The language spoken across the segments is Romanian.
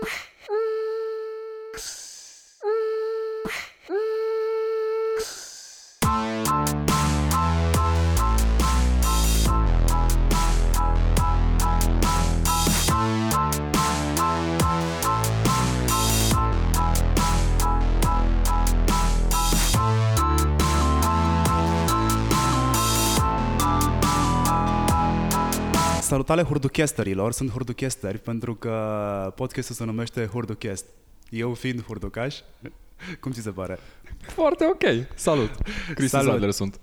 Bye. Salutare hurduchesterilor, sunt hurduchesteri pentru că podcastul se numește Hurduchest. Eu fiind hurducaș, cum ți se pare? Foarte ok. Salut. Cristi Salut. Zeidler sunt.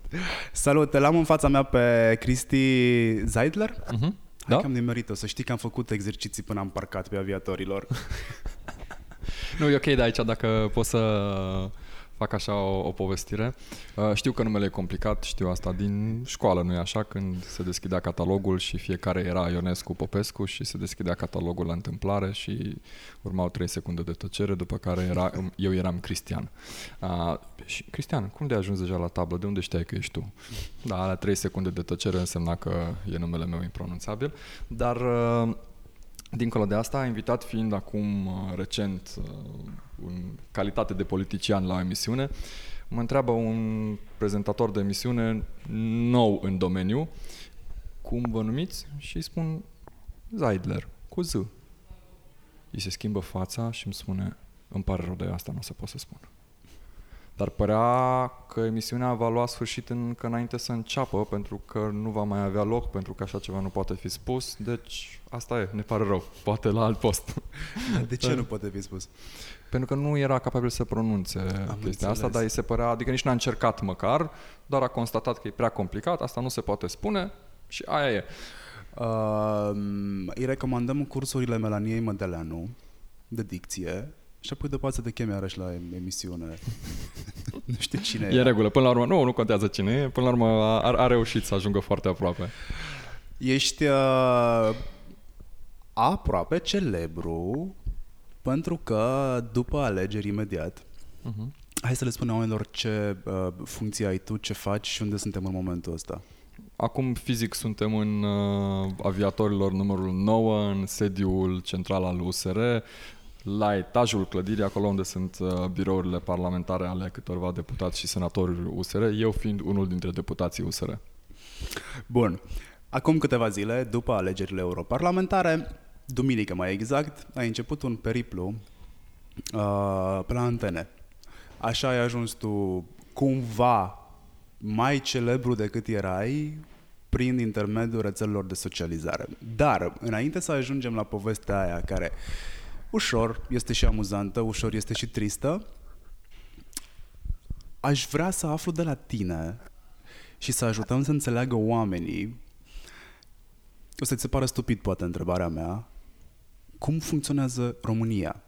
Salut, l-am în fața mea pe Cristi Zeidler. Uh-huh. Da? Da? Că am nimerit-o, să știi că am făcut exerciții până am parcat pe aviatorilor. Nu, e ok de aici dacă pot să fac așa o, o povestire. Uh, știu că numele e complicat, știu asta din școală, nu-i așa? Când se deschidea catalogul și fiecare era Ionescu Popescu și se deschidea catalogul la întâmplare și urmau 3 secunde de tăcere, după care era, eu eram Cristian. Uh, și, Cristian, cum de ai ajuns deja la tablă? De unde știai că ești tu? Da, alea 3 secunde de tăcere însemna că e numele meu impronunțabil, dar uh, Dincolo de asta, invitat fiind acum uh, recent uh, în calitate de politician la o emisiune, mă întreabă un prezentator de emisiune nou în domeniu, cum vă numiți? Și îi spun Zeidler, cu Z. Îi se schimbă fața și îmi spune, îmi pare rău de asta, nu o să pot să spun. Dar părea că emisiunea va lua sfârșit încă înainte să înceapă, pentru că nu va mai avea loc, pentru că așa ceva nu poate fi spus. Deci, asta e, ne pare rău. Poate la alt post. Dar de ce nu poate fi spus? pentru că nu era capabil să pronunțe chestia înțeles. asta, dar îi se părea, adică nici n-a încercat măcar, doar a constatat că e prea complicat, asta nu se poate spune și aia e. Uh, îi recomandăm cursurile Melaniei Mădeleanu de dicție și apoi după aceea să te cheme iarăși la emisiune. nu știu cine E în regulă, până la urmă, nu, nu contează cine e, până la urmă a, a reușit să ajungă foarte aproape. Ești uh, aproape celebru pentru că după alegeri imediat, Uh-huh. hai să le spunem oamenilor ce uh, funcție ai tu, ce faci și unde suntem în momentul ăsta. Acum fizic suntem în uh, aviatorilor numărul 9, în sediul central al USR, la etajul clădirii, acolo unde sunt uh, birourile parlamentare ale câtorva deputați și senatori USR, eu fiind unul dintre deputații USR. Bun. Acum câteva zile, după alegerile europarlamentare, duminică mai exact, ai început un periplu uh, pe la antene. Așa ai ajuns tu cumva mai celebru decât erai prin intermediul rețelelor de socializare. Dar, înainte să ajungem la povestea aia care ușor este și amuzantă, ușor este și tristă, aș vrea să aflu de la tine și să ajutăm să înțeleagă oamenii o să-ți se pară stupid, poate, întrebarea mea. Cum funcționează România?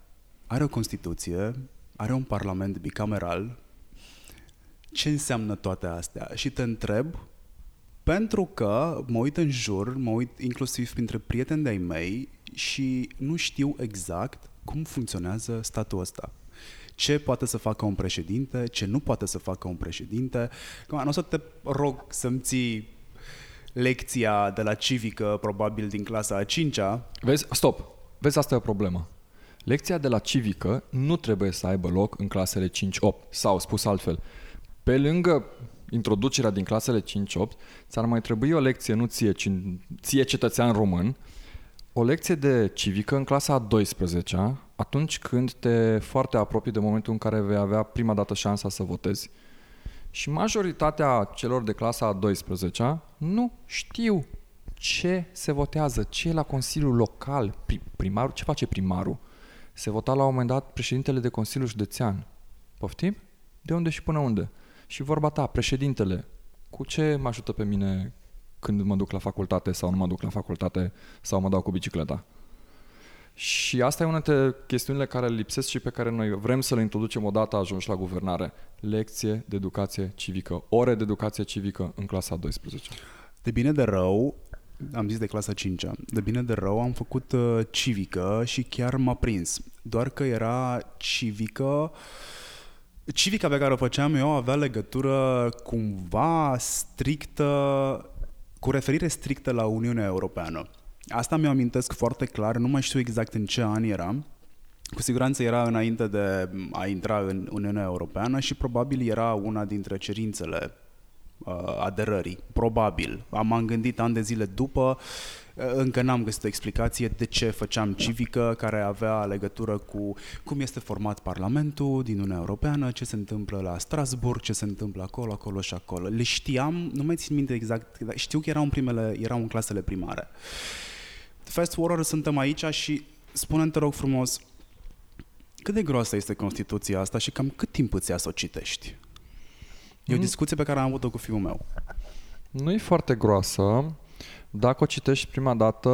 Are o Constituție, are un Parlament bicameral. Ce înseamnă toate astea? Și te întreb, pentru că mă uit în jur, mă uit inclusiv printre prieteni de-ai mei și nu știu exact cum funcționează statul ăsta. Ce poate să facă un președinte, ce nu poate să facă un președinte. Acum, nu o să te rog să-mi ții lecția de la civică, probabil din clasa a 5-a. Vezi, stop, vezi, asta e o problemă. Lecția de la civică nu trebuie să aibă loc în clasele 5-8 sau, spus altfel, pe lângă introducerea din clasele 5-8, ți-ar mai trebui o lecție, nu ție, ci ție cetățean român, o lecție de civică în clasa a 12 atunci când te foarte apropii de momentul în care vei avea prima dată șansa să votezi. Și majoritatea celor de clasa a 12 nu știu ce se votează, ce e la Consiliul Local, pri- primarul, ce face primarul. Se vota la un moment dat președintele de Consiliu Județean. Poftim? De unde și până unde? Și vorba ta, președintele, cu ce mă ajută pe mine când mă duc la facultate sau nu mă duc la facultate sau mă dau cu bicicleta? Și asta e una dintre chestiunile care lipsesc și pe care noi vrem să le introducem odată ajungi la guvernare. Lecție de educație civică, ore de educație civică în clasa a 12. De bine de rău, am zis de clasa 5 de bine de rău am făcut uh, civică și chiar m-a prins. Doar că era civică... Civica pe care o făceam eu avea legătură cumva strictă, cu referire strictă la Uniunea Europeană. Asta mi-o amintesc foarte clar, nu mai știu exact în ce an eram, cu siguranță era înainte de a intra în Uniunea Europeană și probabil era una dintre cerințele uh, aderării. Probabil. Am gândit ani de zile după, uh, încă n-am găsit o explicație de ce făceam civică care avea legătură cu cum este format Parlamentul din Uniunea Europeană, ce se întâmplă la Strasburg, ce se întâmplă acolo, acolo și acolo. Le știam, nu mai țin minte exact, dar știu că erau în, primele, erau în clasele primare. Fast forward, suntem aici și spune te rog frumos, cât de groasă este Constituția asta și cam cât timp îți ia să o citești? E o Mm. discuție pe care am avut-o cu fiul meu. Nu e foarte groasă. Dacă o citești prima dată,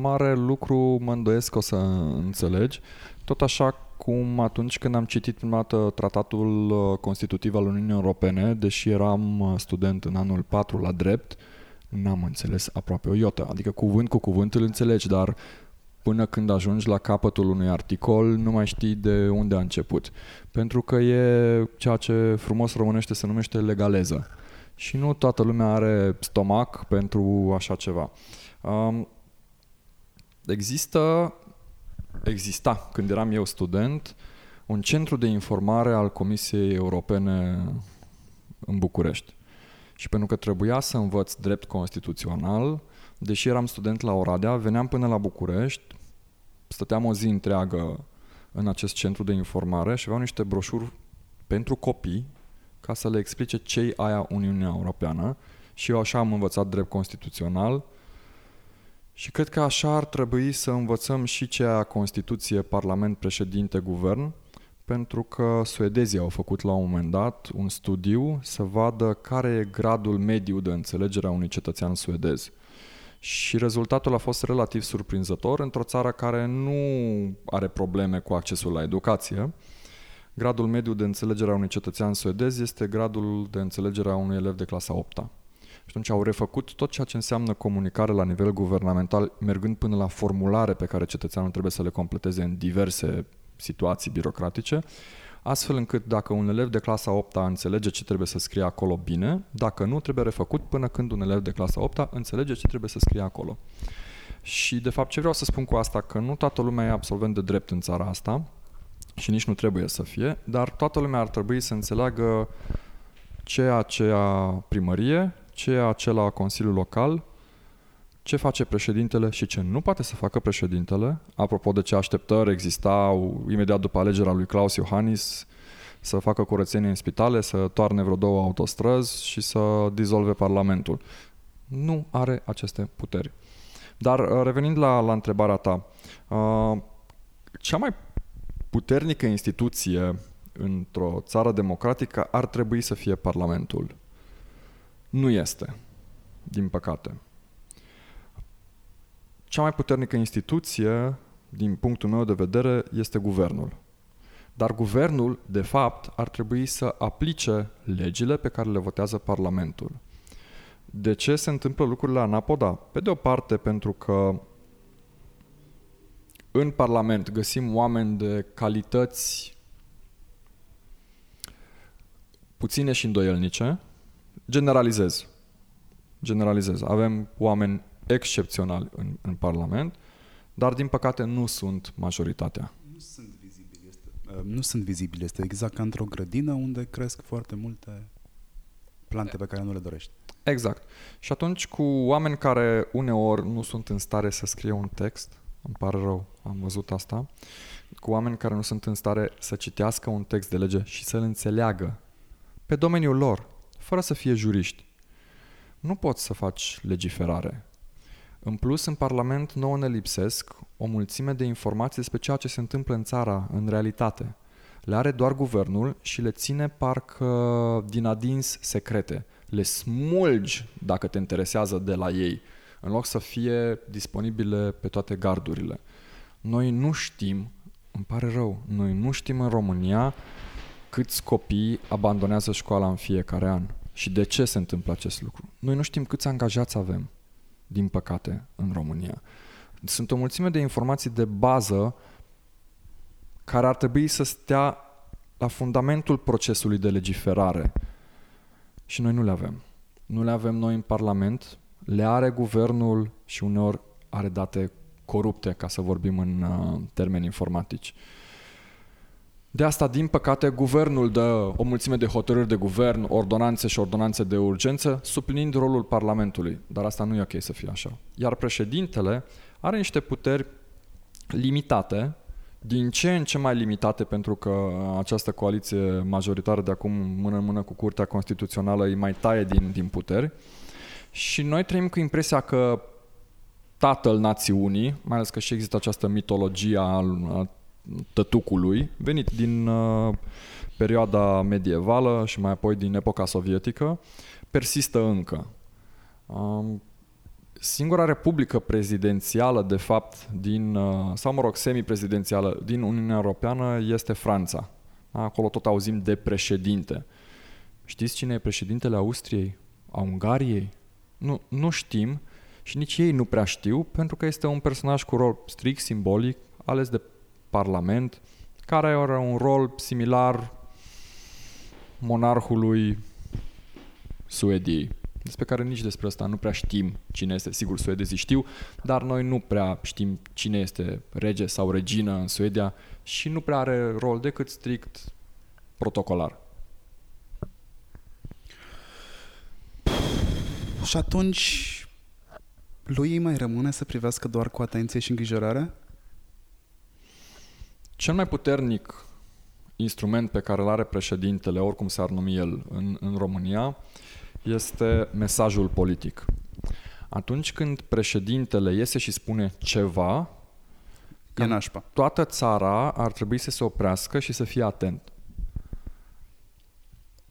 mare lucru mă îndoiesc că o să înțelegi. Tot așa cum atunci când am citit prima dată tratatul uh, constitutiv al Uniunii Europene, deși eram uh, student în anul 4 la drept, n-am înțeles aproape o iotă. Adică cuvânt cu cuvânt îl înțelegi, dar până când ajungi la capătul unui articol, nu mai știi de unde a început. Pentru că e ceea ce frumos românește se numește legaleză. Și nu toată lumea are stomac pentru așa ceva. Um, există, exista, când eram eu student, un centru de informare al Comisiei Europene în București. Și pentru că trebuia să învăț drept constituțional, deși eram student la Oradea, veneam până la București, stăteam o zi întreagă în acest centru de informare și aveau niște broșuri pentru copii ca să le explice ce aia Uniunea Europeană și eu așa am învățat drept constituțional și cred că așa ar trebui să învățăm și ce aia Constituție, Parlament, Președinte, Guvern, pentru că suedezii au făcut la un moment dat un studiu să vadă care e gradul mediu de înțelegere a unui cetățean suedez. Și rezultatul a fost relativ surprinzător într-o țară care nu are probleme cu accesul la educație. Gradul mediu de înțelegere a unui cetățean suedez este gradul de înțelegere a unui elev de clasa 8 -a. Și atunci au refăcut tot ceea ce înseamnă comunicare la nivel guvernamental, mergând până la formulare pe care cetățeanul trebuie să le completeze în diverse situații birocratice, astfel încât dacă un elev de clasa 8 -a înțelege ce trebuie să scrie acolo bine, dacă nu, trebuie refăcut până când un elev de clasa 8 -a înțelege ce trebuie să scrie acolo. Și de fapt ce vreau să spun cu asta, că nu toată lumea e absolvent de drept în țara asta și nici nu trebuie să fie, dar toată lumea ar trebui să înțeleagă ce e aceea primărie, ce e acela Consiliul Local, ce face președintele și ce nu poate să facă președintele. Apropo de ce așteptări existau imediat după alegerea lui Claus Iohannis să facă curățenie în spitale, să toarne vreo două autostrăzi și să dizolve Parlamentul. Nu are aceste puteri. Dar uh, revenind la, la întrebarea ta, uh, cea mai puternică instituție într-o țară democratică ar trebui să fie Parlamentul. Nu este, din păcate. Cea mai puternică instituție, din punctul meu de vedere, este guvernul. Dar guvernul, de fapt, ar trebui să aplice legile pe care le votează Parlamentul. De ce se întâmplă lucrurile la Napoda? Pe de o parte, pentru că în Parlament găsim oameni de calități puține și îndoielnice. Generalizez. Generalizez. Avem oameni excepționali în, în Parlament, dar din păcate nu sunt majoritatea. Nu sunt vizibili. Este, uh, nu sunt vizibili. Este exact ca într-o grădină unde cresc foarte multe plante pe care nu le dorești. Exact. Și atunci cu oameni care uneori nu sunt în stare să scrie un text, îmi pare rău, am văzut asta, cu oameni care nu sunt în stare să citească un text de lege și să-l înțeleagă pe domeniul lor, fără să fie juriști. Nu poți să faci legiferare. În plus, în Parlament nouă ne lipsesc o mulțime de informații despre ceea ce se întâmplă în țara, în realitate. Le are doar guvernul și le ține parcă din adins secrete. Le smulgi dacă te interesează de la ei, în loc să fie disponibile pe toate gardurile. Noi nu știm, îmi pare rău, noi nu știm în România câți copii abandonează școala în fiecare an și de ce se întâmplă acest lucru. Noi nu știm câți angajați avem, din păcate, în România. Sunt o mulțime de informații de bază care ar trebui să stea la fundamentul procesului de legiferare și noi nu le avem. Nu le avem noi în Parlament, le are guvernul și uneori are date corupte, ca să vorbim în uh, termeni informatici. De asta, din păcate, guvernul dă o mulțime de hotărâri de guvern, ordonanțe și ordonanțe de urgență, suplinind rolul Parlamentului. Dar asta nu e ok să fie așa. Iar președintele are niște puteri limitate, din ce în ce mai limitate, pentru că această coaliție majoritară de acum, mână în mână cu Curtea Constituțională, îi mai taie din, din puteri. Și noi trăim cu impresia că tatăl națiunii, mai ales că și există această mitologie a, a tătucului, venit din uh, perioada medievală și mai apoi din epoca sovietică, persistă încă. Um, singura republică prezidențială, de fapt, din, uh, sau mă rog, semi-prezidențială din Uniunea Europeană este Franța. Acolo tot auzim de președinte. Știți cine e președintele Austriei? A Ungariei? Nu, nu știm și nici ei nu prea știu, pentru că este un personaj cu rol strict simbolic, ales de Parlament, care are un rol similar monarhului Suediei, despre care nici despre asta nu prea știm cine este. Sigur, suedezii știu, dar noi nu prea știm cine este rege sau regină în Suedia și nu prea are rol decât strict protocolar. Și atunci lui mai rămâne să privească doar cu atenție și îngrijorare? Cel mai puternic instrument pe care îl are președintele, oricum s-ar numi el în, în România, este mesajul politic. Atunci când președintele iese și spune ceva, e nașpa. toată țara ar trebui să se oprească și să fie atent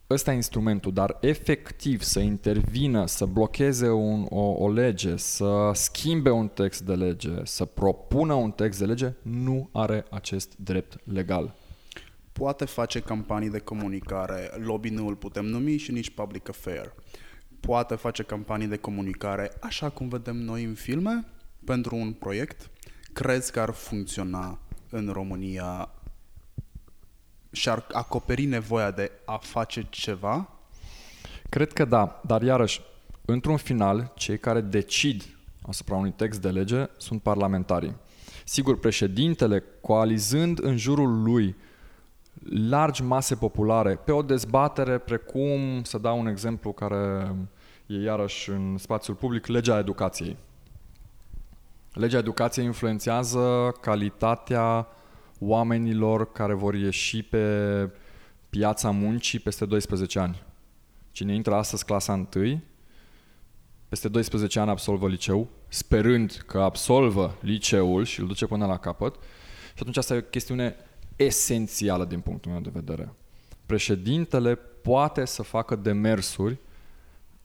ăsta e instrumentul, dar efectiv să intervină, să blocheze un, o, o lege, să schimbe un text de lege, să propună un text de lege, nu are acest drept legal. Poate face campanii de comunicare, lobby nu îl putem numi și nici public affair. Poate face campanii de comunicare așa cum vedem noi în filme pentru un proiect. Crezi că ar funcționa în România și-ar acoperi nevoia de a face ceva? Cred că da, dar iarăși, într-un final, cei care decid asupra unui text de lege sunt parlamentarii. Sigur, președintele, coalizând în jurul lui largi mase populare pe o dezbatere precum, să dau un exemplu care e iarăși în spațiul public, legea educației. Legea educației influențează calitatea oamenilor care vor ieși pe piața muncii peste 12 ani. Cine intră astăzi clasa 1, peste 12 ani absolvă liceu, sperând că absolvă liceul și îl duce până la capăt. Și atunci asta e o chestiune esențială din punctul meu de vedere. Președintele poate să facă demersuri,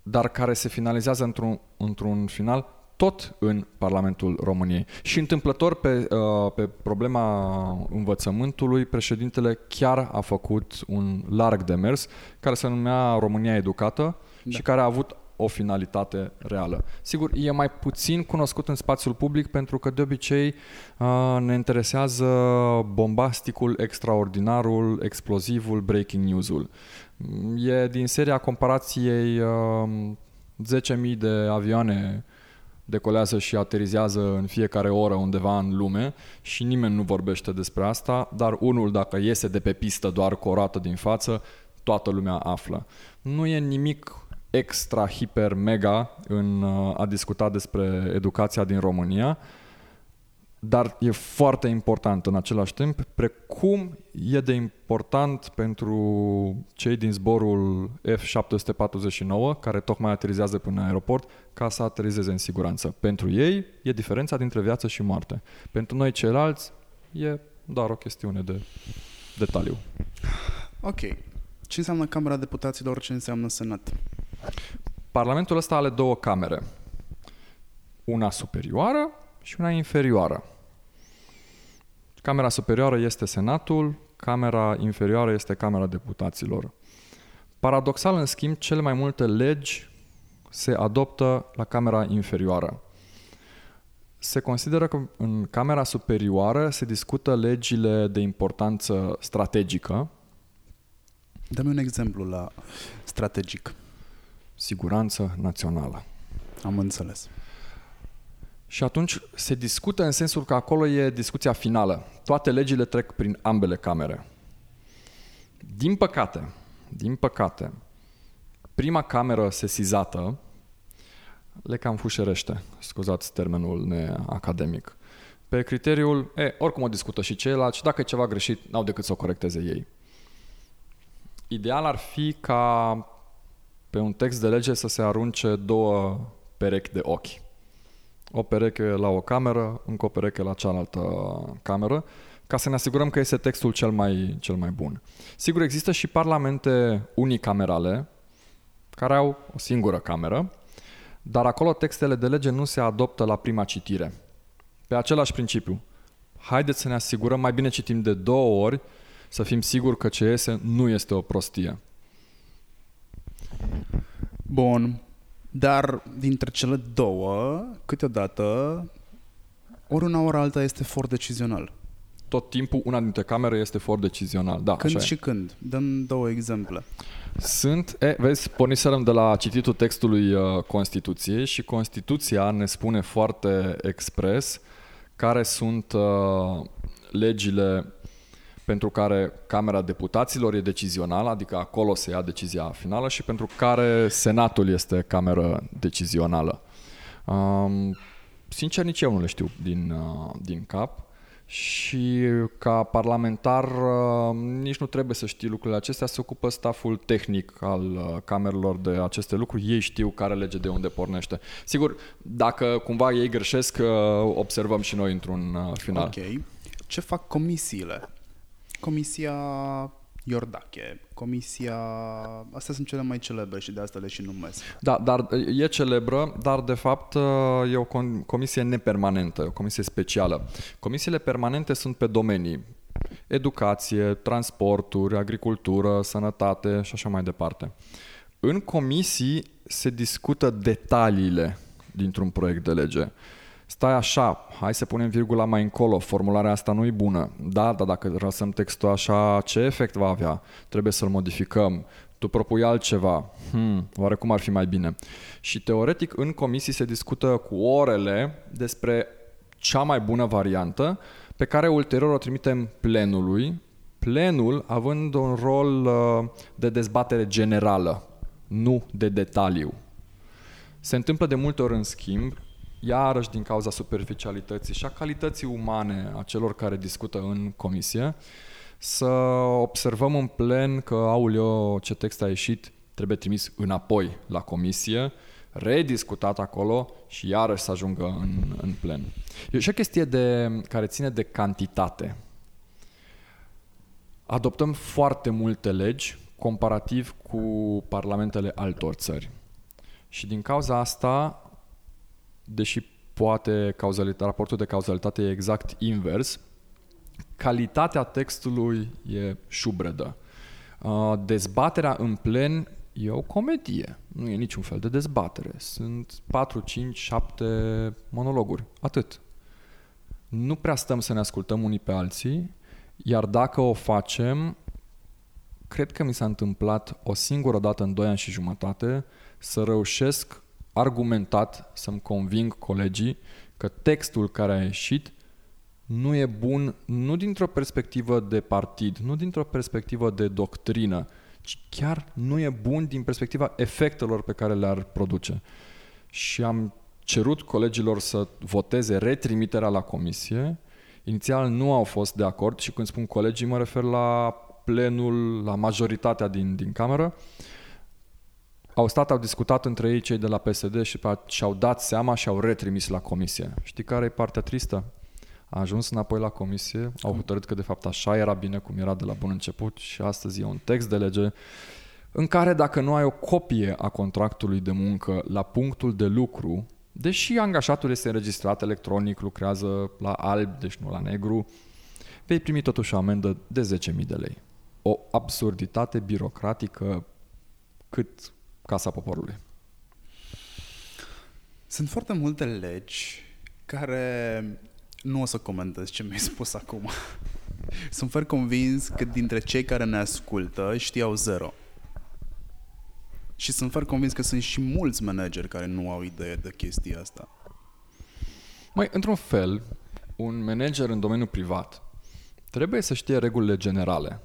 dar care se finalizează într-un, într-un final tot în Parlamentul României. Și întâmplător pe, uh, pe problema învățământului, președintele chiar a făcut un larg demers care se numea România Educată da. și care a avut o finalitate reală. Sigur, e mai puțin cunoscut în spațiul public pentru că de obicei uh, ne interesează bombasticul, extraordinarul, explozivul, breaking news-ul. E din seria comparației uh, 10.000 de avioane decolează și aterizează în fiecare oră undeva în lume și nimeni nu vorbește despre asta, dar unul dacă iese de pe pistă doar cu o rată din față, toată lumea află. Nu e nimic extra, hiper, mega în uh, a discuta despre educația din România, dar e foarte important în același timp, precum e de important pentru cei din zborul F-749, care tocmai aterizează până în aeroport, ca să aterizeze în siguranță. Pentru ei e diferența dintre viață și moarte. Pentru noi ceilalți e doar o chestiune de detaliu. Ok. Ce înseamnă Camera Deputaților, ce înseamnă Senat? Parlamentul ăsta are două camere. Una superioară și una inferioară. Camera superioară este Senatul, camera inferioară este Camera Deputaților. Paradoxal, în schimb, cele mai multe legi se adoptă la camera inferioară. Se consideră că în camera superioară se discută legile de importanță strategică. Dă-mi un exemplu la strategic. Siguranță națională. Am înțeles. Și atunci se discută în sensul că acolo e discuția finală. Toate legile trec prin ambele camere. Din păcate, din păcate, prima cameră sesizată le cam fușerește, scuzați termenul neacademic, pe criteriul, e, oricum o discută și ceilalți dacă e ceva greșit, n-au decât să o corecteze ei. Ideal ar fi ca pe un text de lege să se arunce două perechi de ochi. O pereche la o cameră, încă o pereche la cealaltă cameră, ca să ne asigurăm că este textul cel mai, cel mai bun. Sigur, există și parlamente unicamerale, care au o singură cameră, dar acolo textele de lege nu se adoptă la prima citire. Pe același principiu. Haideți să ne asigurăm, mai bine citim de două ori, să fim siguri că ce iese nu este o prostie. Bun. Dar dintre cele două, câteodată, ori una, ori alta este for decizional. Tot timpul una dintre camere este for decizional. Da, Când așa și e. când? Dăm două exemple. Sunt, e, vezi, porniserăm de la cititul textului uh, Constituției și Constituția ne spune foarte expres care sunt uh, legile pentru care Camera Deputaților e decizională, adică acolo se ia decizia finală și pentru care Senatul este cameră decizională. Um, sincer, nici eu nu le știu din, uh, din cap și ca parlamentar uh, nici nu trebuie să știi lucrurile acestea, se ocupă staful tehnic al uh, camerelor de aceste lucruri, ei știu care lege de unde pornește. Sigur, dacă cumva ei greșesc, uh, observăm și noi într-un uh, final. Ok. Ce fac comisiile? Comisia Iordache, comisia... Astea sunt cele mai celebre și de asta le și numesc. Da, dar e celebră, dar de fapt e o com- comisie nepermanentă, o comisie specială. Comisiile permanente sunt pe domenii educație, transporturi, agricultură, sănătate și așa mai departe. În comisii se discută detaliile dintr-un proiect de lege. Stai așa, hai să punem virgula mai încolo, formularea asta nu e bună. Da, dar dacă lăsăm textul așa, ce efect va avea? Trebuie să-l modificăm. Tu propui altceva. Hmm, oare cum ar fi mai bine? Și teoretic în comisii se discută cu orele despre cea mai bună variantă pe care ulterior o trimitem plenului, plenul având un rol uh, de dezbatere generală, nu de detaliu. Se întâmplă de multe ori în schimb iarăși din cauza superficialității și a calității umane a celor care discută în comisie, să observăm în plen că, auleo, ce text a ieșit, trebuie trimis înapoi la comisie, rediscutat acolo și iarăși să ajungă în, în plen. E și o chestie de, care ține de cantitate. Adoptăm foarte multe legi comparativ cu parlamentele altor țări. Și din cauza asta deși poate cauzalitatea, raportul de cauzalitate e exact invers, calitatea textului e șubredă. Uh, dezbaterea în plen e o comedie, nu e niciun fel de dezbatere. Sunt 4, 5, 7 monologuri, atât. Nu prea stăm să ne ascultăm unii pe alții, iar dacă o facem, cred că mi s-a întâmplat o singură dată în 2 ani și jumătate să reușesc argumentat să-mi conving colegii că textul care a ieșit nu e bun nu dintr-o perspectivă de partid, nu dintr-o perspectivă de doctrină, ci chiar nu e bun din perspectiva efectelor pe care le-ar produce. Și am cerut colegilor să voteze retrimiterea la comisie. Inițial nu au fost de acord și când spun colegii mă refer la plenul, la majoritatea din, din cameră. Au stat, au discutat între ei cei de la PSD și și-au dat seama și au retrimis la comisie. Știi care e partea tristă? A ajuns înapoi la comisie, au hotărât că de fapt așa era bine cum era de la bun început și astăzi e un text de lege în care dacă nu ai o copie a contractului de muncă la punctul de lucru, deși angajatul este înregistrat electronic, lucrează la alb, deci nu la negru, vei primi totuși o amendă de 10.000 de lei. O absurditate birocratică cât Casa Poporului. Sunt foarte multe legi care nu o să comentez ce mi-ai spus acum. Sunt foarte convins că dintre cei care ne ascultă știau zero. Și sunt foarte convins că sunt și mulți manageri care nu au idee de chestia asta. Mai, într-un fel, un manager în domeniul privat trebuie să știe regulile generale.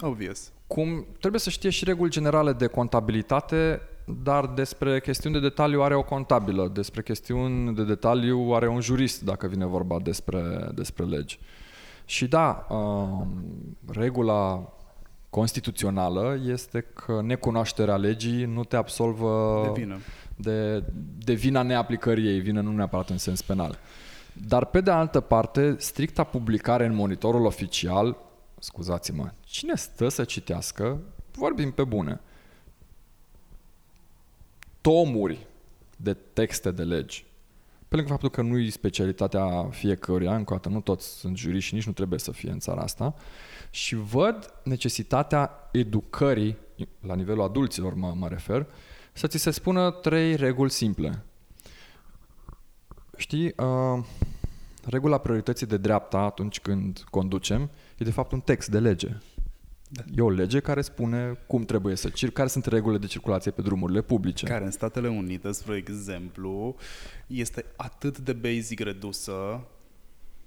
Obvious. Cum trebuie să știe și reguli generale de contabilitate, dar despre chestiuni de detaliu are o contabilă, despre chestiuni de detaliu are un jurist, dacă vine vorba despre, despre legi. Și da, uh, regula constituțională este că necunoașterea legii nu te absolvă De vină. de, de vina neaplicării ei, vină nu neapărat în sens penal. Dar pe de altă parte, stricta publicare în monitorul oficial, scuzați-mă, cine stă să citească, vorbim pe bune, tomuri de texte de legi, pe lângă faptul că nu e specialitatea fiecăruia, încă o dată nu toți sunt juriști și nici nu trebuie să fie în țara asta, și văd necesitatea educării, la nivelul adulților mă, mă refer, să ți se spună trei reguli simple. Știi, uh, regula priorității de dreapta atunci când conducem e de fapt un text de lege. Da. E o lege care spune cum trebuie să cir, care sunt regulile de circulație pe drumurile publice. Care în Statele Unite, spre exemplu, este atât de basic redusă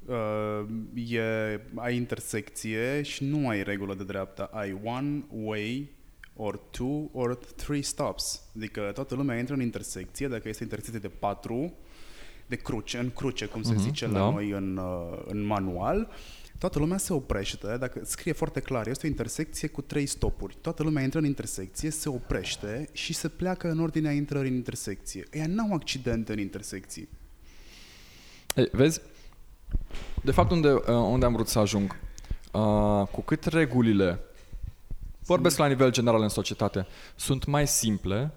uh, e, ai intersecție și nu ai regulă de dreapta, ai one way or two or three stops. Adică toată lumea intră în intersecție, dacă este intersecție de patru, de cruce, în cruce, cum se Mhm, zice la da. noi în, uh, în manual, toată lumea se oprește, dacă scrie foarte clar, este o intersecție cu trei stopuri. Toată lumea intră în intersecție, se oprește și se pleacă în ordinea intrării în intersecție. Ea n-au accidente în intersecții. Ei, vezi? De fapt, unde, uh, unde am vrut să ajung? Uh, cu cât regulile, vorbesc la nivel general în societate, sunt mai simple,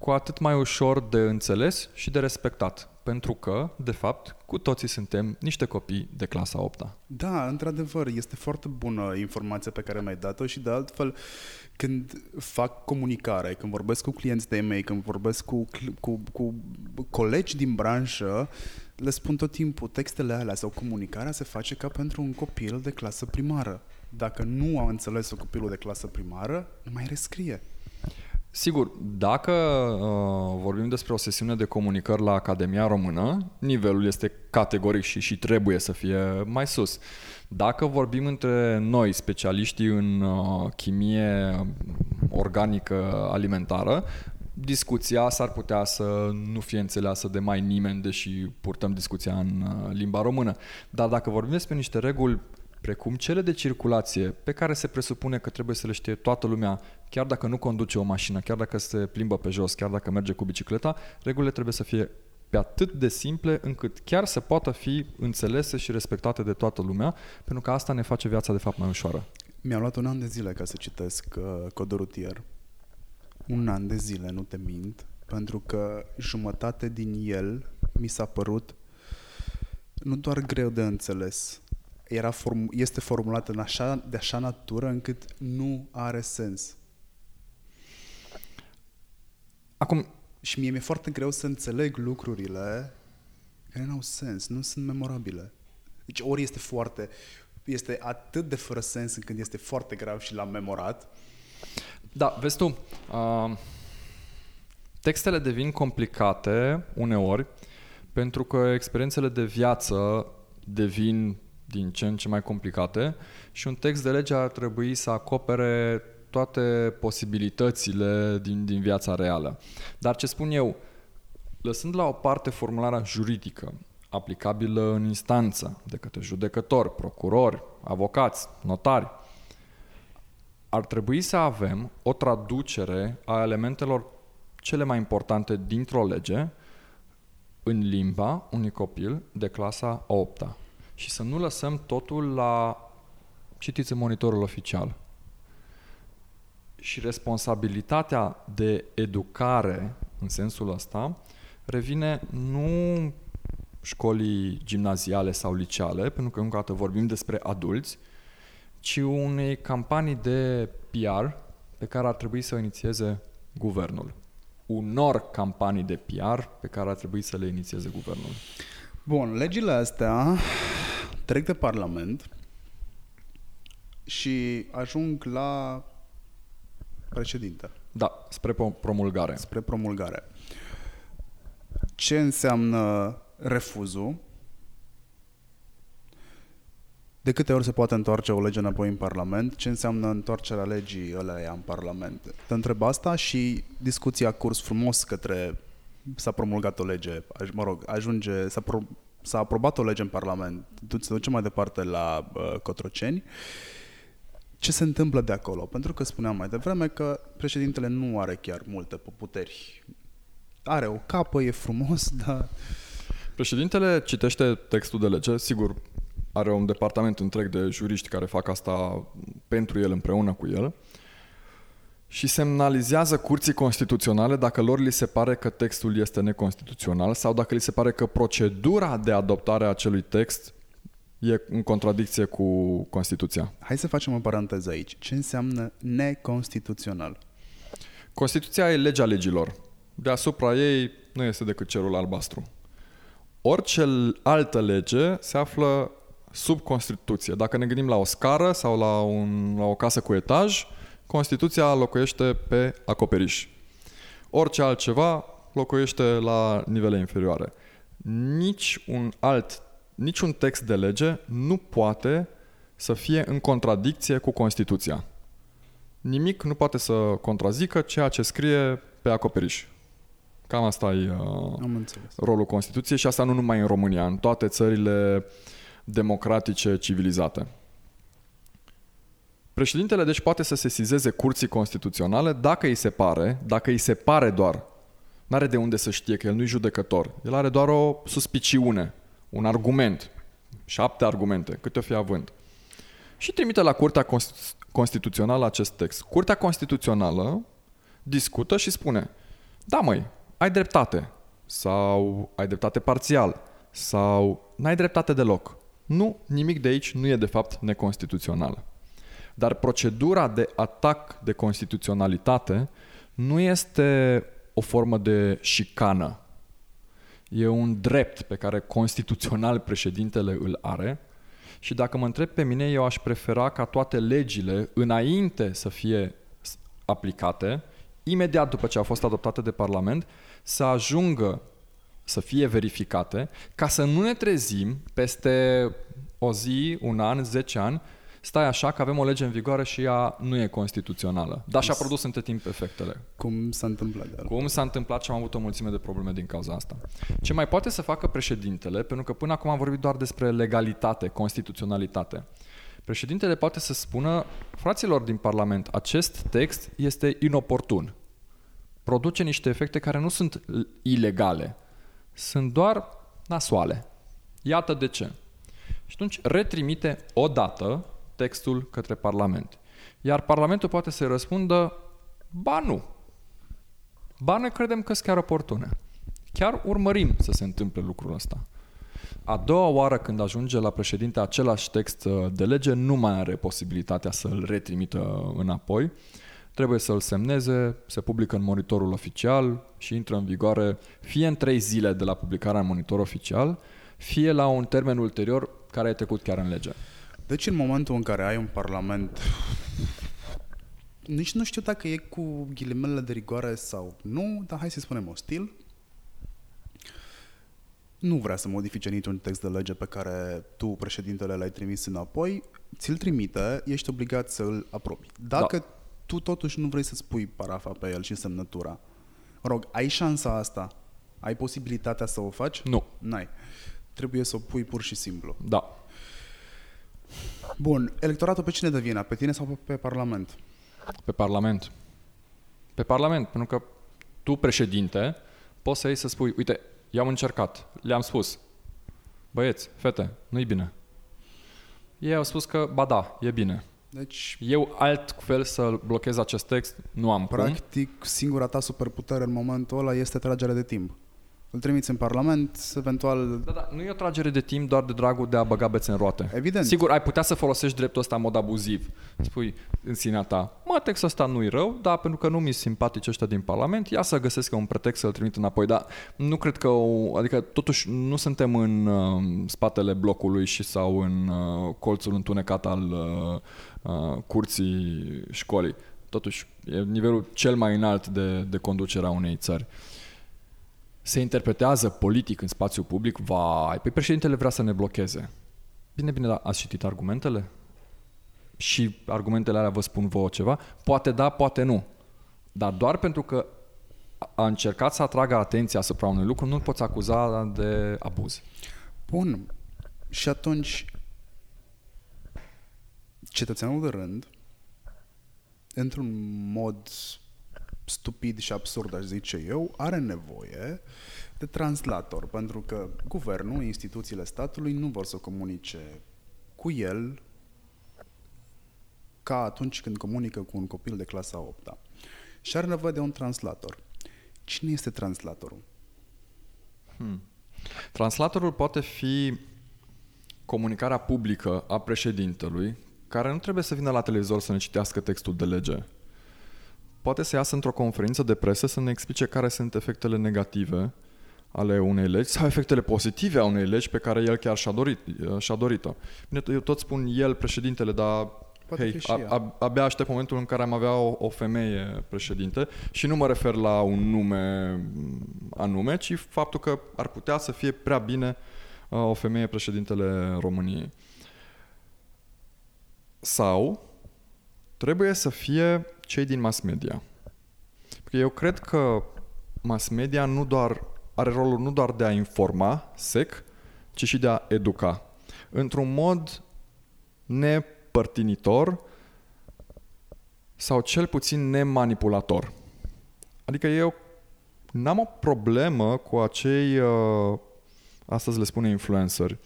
cu atât mai ușor de înțeles și de respectat. Pentru că, de fapt, cu toții suntem niște copii de clasa 8 -a. Da, într-adevăr, este foarte bună informația pe care mi-ai dat-o și de altfel, când fac comunicare, când vorbesc cu clienți de mei, când vorbesc cu, cl- cu, cu colegi din branșă, le spun tot timpul, textele alea sau comunicarea se face ca pentru un copil de clasă primară. Dacă nu a înțeles-o copilul de clasă primară, nu mai rescrie. Sigur, dacă uh, vorbim despre o sesiune de comunicări la Academia Română, nivelul este categoric și, și trebuie să fie mai sus. Dacă vorbim între noi, specialiștii în uh, chimie organică alimentară, discuția s-ar putea să nu fie înțeleasă de mai nimeni, deși purtăm discuția în uh, limba română. Dar dacă vorbim despre niște reguli precum cele de circulație, pe care se presupune că trebuie să le știe toată lumea, chiar dacă nu conduce o mașină, chiar dacă se plimbă pe jos, chiar dacă merge cu bicicleta, regulile trebuie să fie pe atât de simple încât chiar să poată fi înțelese și respectate de toată lumea, pentru că asta ne face viața de fapt mai ușoară. Mi-a luat un an de zile ca să citesc uh, codul rutier. Un an de zile, nu te mint, pentru că jumătate din el mi s-a părut nu doar greu de înțeles, era form- este formulat în așa, de așa natură încât nu are sens. Acum, Și mie mi-e foarte greu să înțeleg lucrurile care nu au sens, nu sunt memorabile. Deci ori este foarte, este atât de fără sens încât este foarte grav și l-am memorat, Da, vezi tu, uh, textele devin complicate uneori pentru că experiențele de viață devin din ce în ce mai complicate și un text de lege ar trebui să acopere toate posibilitățile din, din viața reală. Dar ce spun eu, lăsând la o parte formularea juridică, aplicabilă în instanță, de către judecători, procurori, avocați, notari, ar trebui să avem o traducere a elementelor cele mai importante dintr-o lege în limba unui copil de clasa 8 -a. Și să nu lăsăm totul la citiți în monitorul oficial. Și responsabilitatea de educare în sensul ăsta revine nu școlii gimnaziale sau liceale, pentru că încă o dată vorbim despre adulți, ci unei campanii de PR pe care ar trebui să o inițieze guvernul. Unor campanii de PR pe care ar trebui să le inițieze guvernul. Bun, legile astea trec de Parlament și ajung la președinte, Da, spre pro- promulgare. spre promulgare. Ce înseamnă refuzul, de câte ori se poate întoarce o lege înapoi în Parlament, ce înseamnă întoarcerea legii ăleia în Parlament. Te întreb asta și discuția a curs frumos către s-a promulgat o lege, aj- mă rog, ajunge, s-a, pro, s-a aprobat o lege în Parlament, du- se duce mai departe la uh, Cotroceni. Ce se întâmplă de acolo? Pentru că spuneam mai devreme că președintele nu are chiar multe puteri. Are o capă, e frumos, dar Președintele citește textul de lege, sigur, are un departament întreg de juriști care fac asta pentru el, împreună cu el, și semnalizează curții constituționale dacă lor li se pare că textul este neconstituțional sau dacă li se pare că procedura de adoptare a acelui text e în contradicție cu Constituția. hai să facem o paranteză aici. Ce înseamnă neconstituțional? Constituția e legea legilor. Deasupra ei nu este decât cerul albastru. Orice altă lege se află sub Constituție. Dacă ne gândim la o scară sau la, un, la o casă cu etaj, Constituția locuiește pe acoperiș. Orice altceva locuiește la nivele inferioare. Nici un alt, niciun text de lege nu poate să fie în contradicție cu Constituția. Nimic nu poate să contrazică ceea ce scrie pe acoperiș. Cam asta e uh, Am înțeles. rolul Constituției și asta nu numai în România, în toate țările democratice civilizate. Președintele deci poate să sesizeze curții constituționale dacă îi se pare, dacă îi se pare doar, nu are de unde să știe că el nu-i judecător, el are doar o suspiciune, un argument, șapte argumente, câte o fi având. Și trimite la Curtea Const- Constituțională acest text. Curtea Constituțională discută și spune, da măi, ai dreptate sau ai dreptate parțial sau n-ai dreptate deloc. Nu, nimic de aici nu e de fapt neconstituțional. Dar procedura de atac de constituționalitate nu este o formă de șicană. E un drept pe care constituțional președintele îl are și dacă mă întreb pe mine, eu aș prefera ca toate legile, înainte să fie aplicate, imediat după ce au fost adoptate de Parlament, să ajungă să fie verificate, ca să nu ne trezim peste o zi, un an, zece ani, stai așa că avem o lege în vigoare și ea nu e constituțională. Dar și-a produs între timp efectele. Cum s-a întâmplat de altfel? Cum s-a întâmplat și am avut o mulțime de probleme din cauza asta. Ce mai poate să facă președintele, pentru că până acum am vorbit doar despre legalitate, constituționalitate. Președintele poate să spună, fraților din Parlament, acest text este inoportun. Produce niște efecte care nu sunt ilegale, sunt doar nasoale. Iată de ce. Și atunci retrimite odată textul către Parlament. Iar Parlamentul poate să răspundă, ba nu, ba noi credem că sunt chiar oportune. Chiar urmărim să se întâmple lucrul ăsta. A doua oară când ajunge la președinte același text uh, de lege, nu mai are posibilitatea să-l retrimită înapoi. Trebuie să-l semneze, se publică în monitorul oficial și intră în vigoare fie în trei zile de la publicarea în monitor oficial, fie la un termen ulterior care a trecut chiar în lege. Deci în momentul în care ai un parlament nici nu știu dacă e cu ghilimele de rigoare sau nu, dar hai să spunem ostil. Nu vrea să modifice niciun text de lege pe care tu, președintele, l-ai trimis înapoi, ți-l trimite, ești obligat să îl aprobi. Dacă da. tu totuși nu vrei să-ți pui parafa pe el și semnătura, mă rog, ai șansa asta? Ai posibilitatea să o faci? Nu. N-ai. Trebuie să o pui pur și simplu. Da. Bun, electoratul pe cine dă vina? Pe tine sau pe, pe Parlament? Pe Parlament. Pe Parlament, pentru că tu, președinte, poți să iei să spui, uite, i-am încercat, le-am spus, băieți, fete, nu-i bine. Ei au spus că, ba da, e bine. Deci, Eu altfel să blochez acest text nu am cum. practic, singura ta superputere în momentul ăla este tragerea de timp. Îl trimiți în Parlament, eventual... Da, da, nu e o tragere de timp doar de dragul de a băga bețe în roate. Evident. Sigur, ai putea să folosești dreptul ăsta în mod abuziv. Spui în sinea ta, mă, textul ăsta nu-i rău, dar pentru că nu mi-s simpatici ăștia din Parlament, ia să găsesc un pretext să-l trimit înapoi. Dar nu cred că, o, adică totuși nu suntem în uh, spatele blocului și sau în uh, colțul întunecat al uh, uh, curții școlii. Totuși, e nivelul cel mai înalt de, de conducere a unei țări. Se interpretează politic în spațiu public, vai, păi președintele vrea să ne blocheze. Bine, bine, dar ați citit argumentele? Și argumentele alea vă spun vouă ceva? Poate da, poate nu. Dar doar pentru că a încercat să atragă atenția asupra unui lucru, nu-l poți acuza de abuz. Bun. Și atunci, cetățeanul de rând, într-un mod stupid și absurd, aș zice eu, are nevoie de translator, pentru că guvernul, instituțiile statului nu vor să comunice cu el ca atunci când comunică cu un copil de clasa 8 -a. Și are nevoie de un translator. Cine este translatorul? Hmm. Translatorul poate fi comunicarea publică a președintelui, care nu trebuie să vină la televizor să ne citească textul de lege. Poate să iasă într-o conferință de presă să ne explice care sunt efectele negative ale unei legi sau efectele pozitive a unei legi pe care el chiar și-a dorit, și-a dorit-o. Bine, eu tot spun el, președintele, dar Poate Hei, a, a, abia aștept momentul în care am avea o, o femeie președinte și nu mă refer la un nume anume, ci faptul că ar putea să fie prea bine uh, o femeie președintele României. Sau trebuie să fie cei din mass media. Pentru eu cred că mass media nu doar are rolul nu doar de a informa sec, ci și de a educa. Într-un mod ne părtinitor sau cel puțin nemanipulator. Adică eu n-am o problemă cu acei, uh, astăzi le spune influenceri,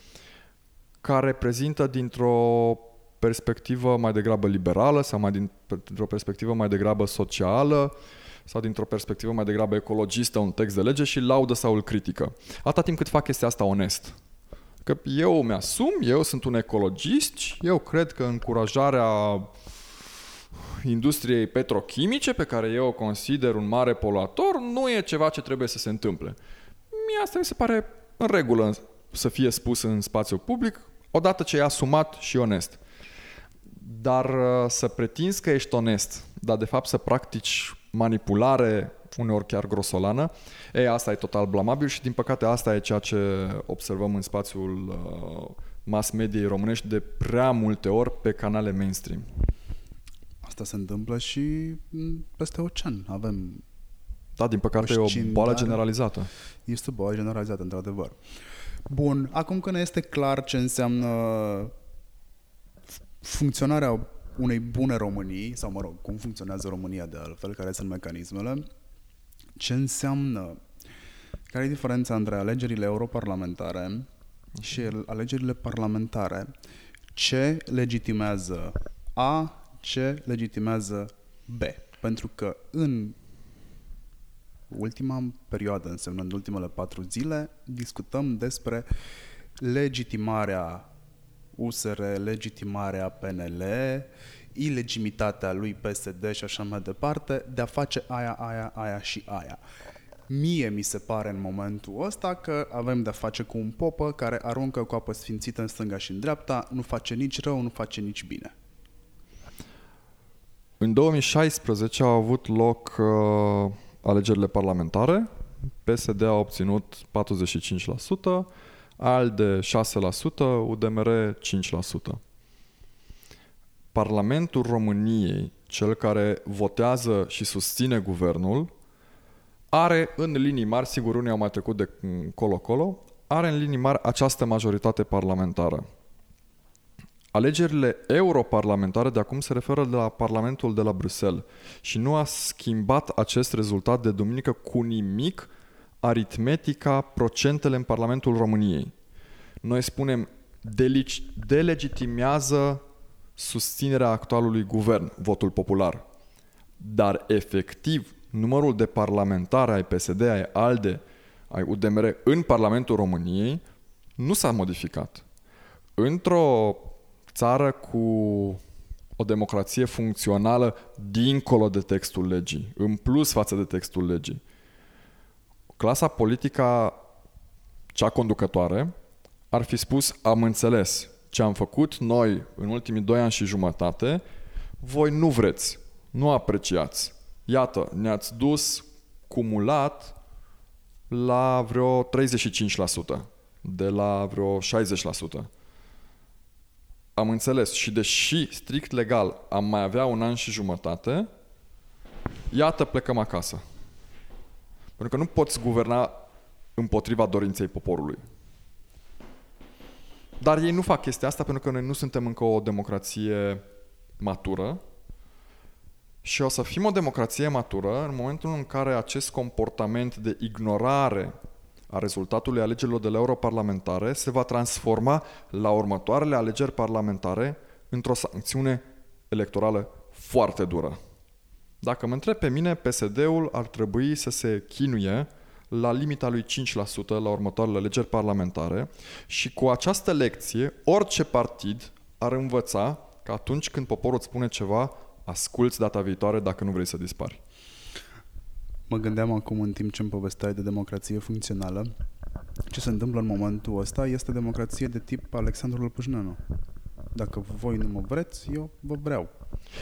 care prezintă dintr-o perspectivă mai degrabă liberală sau mai din, dintr-o perspectivă mai degrabă socială sau dintr-o perspectivă mai degrabă ecologistă un text de lege și laudă sau îl critică. Atâta timp cât fac chestia asta onest. Că eu mi-asum, eu sunt un ecologist, eu cred că încurajarea industriei petrochimice, pe care eu o consider un mare poluator, nu e ceva ce trebuie să se întâmple. Mie asta mi se pare în regulă să fie spus în spațiu public, odată ce e asumat și onest. Dar uh, să pretinzi că ești onest, dar de fapt să practici manipulare uneori chiar grosolană. Ei, asta e total blamabil și din păcate asta e ceea ce observăm în spațiul uh, mass mediei românești de prea multe ori pe canale mainstream. Asta se întâmplă și peste ocean. Avem da, din păcate e o boală generalizată. Este o boală generalizată, într-adevăr. Bun, acum că ne este clar ce înseamnă funcționarea unei bune Românii, sau mă rog, cum funcționează România de altfel, care sunt mecanismele, ce înseamnă, care e diferența între alegerile europarlamentare și alegerile parlamentare, ce legitimează A, ce legitimează B. Pentru că în ultima perioadă, însemnând ultimele patru zile, discutăm despre legitimarea USR, legitimarea PNL, ilegimitatea lui PSD și așa mai departe, de a face aia, aia, aia și aia. Mie mi se pare în momentul ăsta că avem de-a face cu un popă care aruncă cu apă sfințită în stânga și în dreapta, nu face nici rău, nu face nici bine. În 2016 au avut loc uh, alegerile parlamentare. PSD a obținut 45%, ALDE 6%, UDMR 5%. Parlamentul României, cel care votează și susține guvernul, are în linii mari, sigur unii au mai trecut de colo-colo, are în linii mari această majoritate parlamentară. Alegerile europarlamentare de acum se referă de la Parlamentul de la Bruxelles și nu a schimbat acest rezultat de duminică cu nimic aritmetica procentele în Parlamentul României. Noi spunem delegitimează susținerea actualului guvern, votul popular. Dar efectiv, numărul de parlamentari ai PSD, ai ALDE, ai UDMR în Parlamentul României nu s-a modificat. Într-o țară cu o democrație funcțională dincolo de textul legii, în plus față de textul legii. Clasa politică, cea conducătoare, ar fi spus, am înțeles, ce am făcut noi în ultimii doi ani și jumătate, voi nu vreți, nu apreciați. Iată, ne-ați dus cumulat la vreo 35%, de la vreo 60%. Am înțeles și deși strict legal am mai avea un an și jumătate, iată plecăm acasă. Pentru că nu poți guverna împotriva dorinței poporului. Dar ei nu fac chestia asta pentru că noi nu suntem încă o democrație matură și o să fim o democrație matură în momentul în care acest comportament de ignorare a rezultatului alegerilor de la europarlamentare se va transforma la următoarele alegeri parlamentare într-o sancțiune electorală foarte dură. Dacă mă întreb pe mine, PSD-ul ar trebui să se chinuie la limita lui 5% la următoarele alegeri parlamentare și cu această lecție, orice partid ar învăța că atunci când poporul îți spune ceva, asculți data viitoare dacă nu vrei să dispari. Mă gândeam acum în timp ce îmi povesteai de democrație funcțională. Ce se întâmplă în momentul ăsta este democrație de tip Alexandru Lăpușneanu. Dacă voi nu mă vreți, eu vă vreau.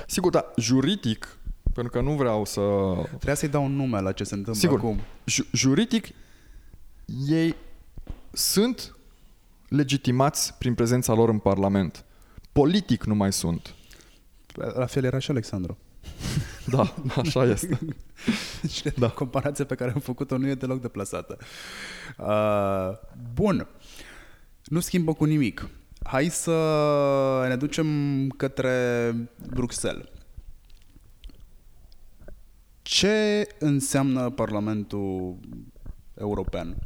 Sigur, dar juridic, pentru că nu vreau să... Trebuia să-i dau un nume la ce se întâmplă Sigur, acum. Ju- juridic, ei sunt legitimați prin prezența lor în Parlament. Politic nu mai sunt. La fel era și Alexandru. Da, așa este. Și da. comparația pe care am făcut-o nu e deloc deplasată. Uh, bun. Nu schimbă cu nimic. Hai să ne ducem către Bruxelles. Ce înseamnă Parlamentul European?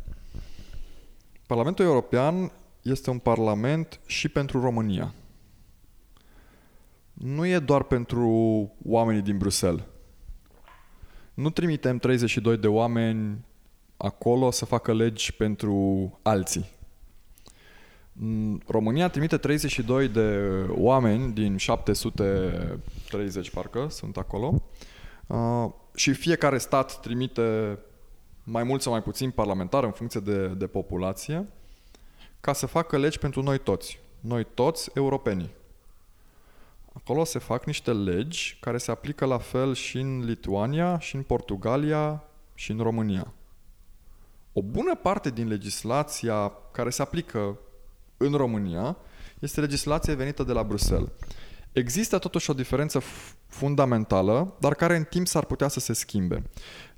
Parlamentul European este un parlament și pentru România. Nu e doar pentru oamenii din Bruxelles. Nu trimitem 32 de oameni acolo să facă legi pentru alții. Mm, România trimite 32 de oameni din 730 parcă sunt acolo uh, și fiecare stat trimite mai mult sau mai puțin parlamentar în funcție de, de populație ca să facă legi pentru noi toți. Noi toți europenii. Acolo se fac niște legi care se aplică la fel și în Lituania, și în Portugalia, și în România. O bună parte din legislația care se aplică în România este legislație venită de la Bruxelles. Există totuși o diferență fundamentală, dar care în timp s-ar putea să se schimbe.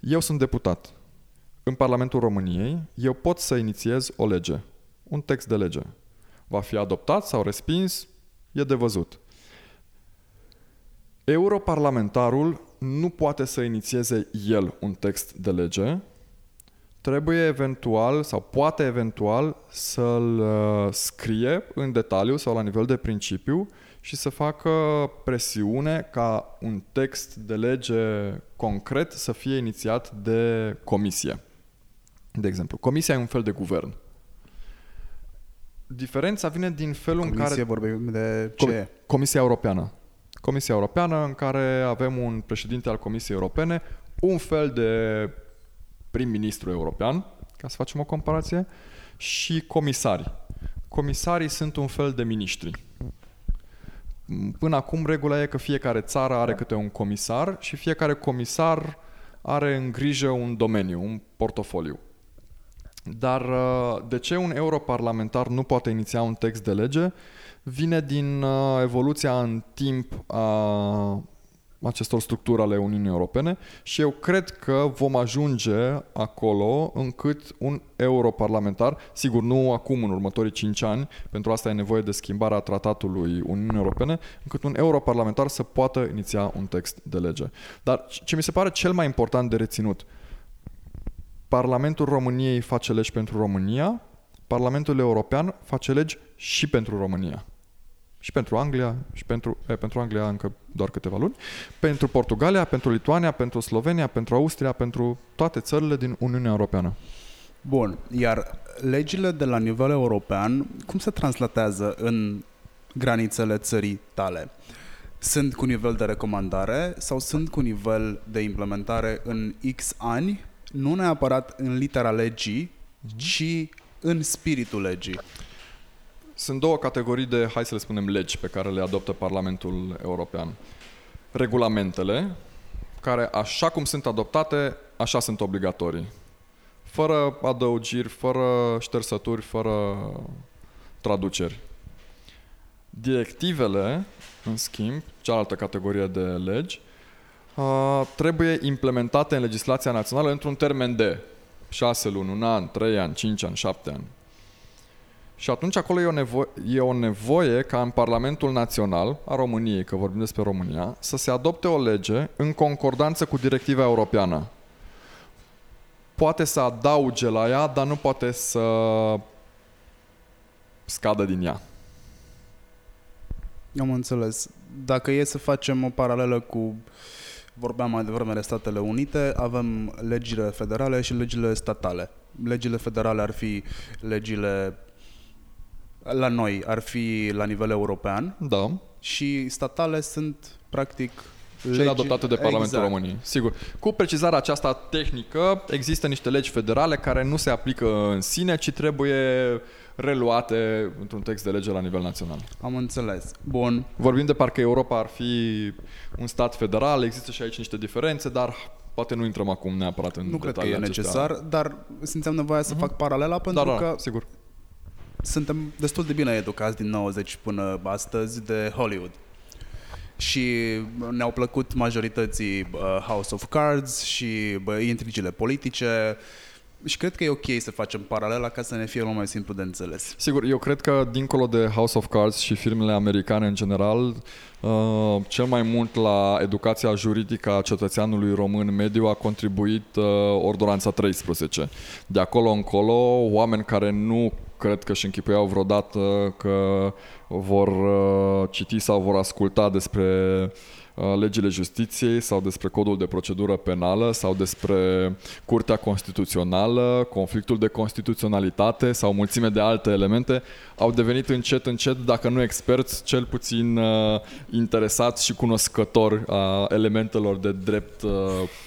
Eu sunt deputat. În Parlamentul României, eu pot să inițiez o lege, un text de lege. Va fi adoptat sau respins, e de văzut. Europarlamentarul nu poate să inițieze el un text de lege, trebuie eventual sau poate eventual să-l uh, scrie în detaliu sau la nivel de principiu și să facă presiune ca un text de lege concret să fie inițiat de comisie. De exemplu, comisia e un fel de guvern. Diferența vine din felul Comisie în care... vorbim de ce? Comisia Europeană. Comisia Europeană în care avem un președinte al Comisiei Europene, un fel de prim-ministru european, ca să facem o comparație, și comisari. Comisarii sunt un fel de miniștri. Până acum regula e că fiecare țară are câte un comisar și fiecare comisar are în grijă un domeniu, un portofoliu. Dar uh, de ce un europarlamentar nu poate iniția un text de lege? Vine din uh, evoluția în timp a acestor structuri ale Uniunii Europene și eu cred că vom ajunge acolo încât un europarlamentar, sigur nu acum în următorii 5 ani, pentru asta e nevoie de schimbarea tratatului Uniunii Europene, încât un europarlamentar să poată iniția un text de lege. Dar ce mi se pare cel mai important de reținut, Parlamentul României face legi pentru România, Parlamentul European face legi și pentru România. Și pentru Anglia, și pentru, e, pentru Anglia încă doar câteva luni, pentru Portugalia, pentru Lituania, pentru Slovenia, pentru Austria, pentru toate țările din Uniunea Europeană. Bun, iar legile de la nivel european, cum se translatează în granițele țării tale? Sunt cu nivel de recomandare sau sunt cu nivel de implementare în X ani, nu neapărat în litera legii, ci în spiritul legii? Sunt două categorii de, hai să le spunem, legi pe care le adoptă Parlamentul European. Regulamentele, care așa cum sunt adoptate, așa sunt obligatorii. fără adăugiri, fără ștersături, fără traduceri. Directivele, în schimb, cealaltă categorie de legi, uh, trebuie implementate în legislația națională într-un termen de 6 luni, un an, 3 ani, 5 ani, 7 ani. Și atunci acolo e o, nevo- e o nevoie ca în Parlamentul Național a României, că vorbim despre România, să se adopte o lege în concordanță cu directiva europeană. Poate să adauge la ea, dar nu poate să scadă din ea. Am înțeles. Dacă e să facem o paralelă cu vorbeam mai devreme de Statele Unite, avem legile federale și legile statale. Legile federale ar fi legile la noi, ar fi la nivel european Da. și statale sunt practic Cele legi- adoptate de Parlamentul exact. României. Sigur. Cu precizarea aceasta tehnică, există niște legi federale care nu se aplică în sine, ci trebuie reluate într-un text de lege la nivel național. Am înțeles. Bun. Vorbim de parcă Europa ar fi un stat federal, există și aici niște diferențe, dar poate nu intrăm acum neapărat în Nu cred că e detaliile acestea. necesar, dar simțeam nevoia să fac paralela pentru Da, da, că sigur. Suntem destul de bine educați din 90 până astăzi de Hollywood. Și ne-au plăcut majorității uh, House of Cards și bă, intrigile politice și cred că e ok să facem paralela ca să ne fie mult mai simplu de înțeles. Sigur, eu cred că dincolo de House of Cards și filmele americane în general, uh, cel mai mult la educația juridică a cetățeanului român mediu a contribuit uh, Ordonanța 13. De acolo încolo, oameni care nu cred că și închipuiau vreodată că vor uh, citi sau vor asculta despre uh, legile justiției sau despre codul de procedură penală sau despre Curtea Constituțională, conflictul de constituționalitate sau mulțime de alte elemente, au devenit încet, încet, dacă nu experți, cel puțin uh, interesați și cunoscători a elementelor de drept uh,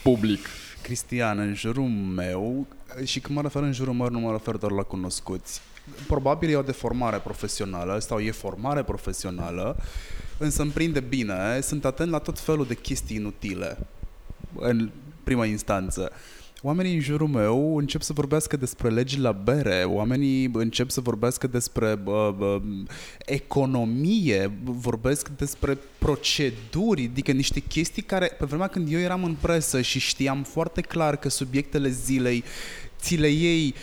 public. Cristian, în jurul meu, și când mă refer în jurul meu, nu mă refer doar la cunoscuți. Probabil e o deformare profesională sau e formare profesională, însă îmi prinde bine, sunt atent la tot felul de chestii inutile în prima instanță. Oamenii în jurul meu încep să vorbească despre legi la bere, oamenii încep să vorbească despre bă, bă, economie, vorbesc despre proceduri, adică niște chestii care, pe vremea când eu eram în presă și știam foarte clar că subiectele zilei ți le iei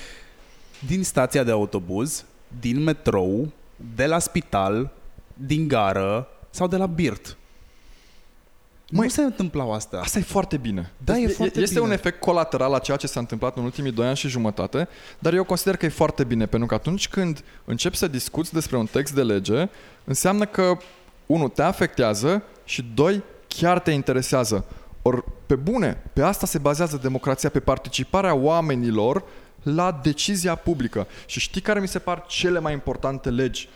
din stația de autobuz, din metrou, de la spital, din gară sau de la birt. Măi, nu se întâmplau astea. Asta e foarte bine. Da, e foarte este bine. un efect colateral la ceea ce s-a întâmplat în ultimii doi ani și jumătate, dar eu consider că e foarte bine, pentru că atunci când începi să discuți despre un text de lege, înseamnă că, unul, te afectează și, doi, chiar te interesează. Ori, pe bune, pe asta se bazează democrația, pe participarea oamenilor la decizia publică. Și știi care mi se par cele mai importante legi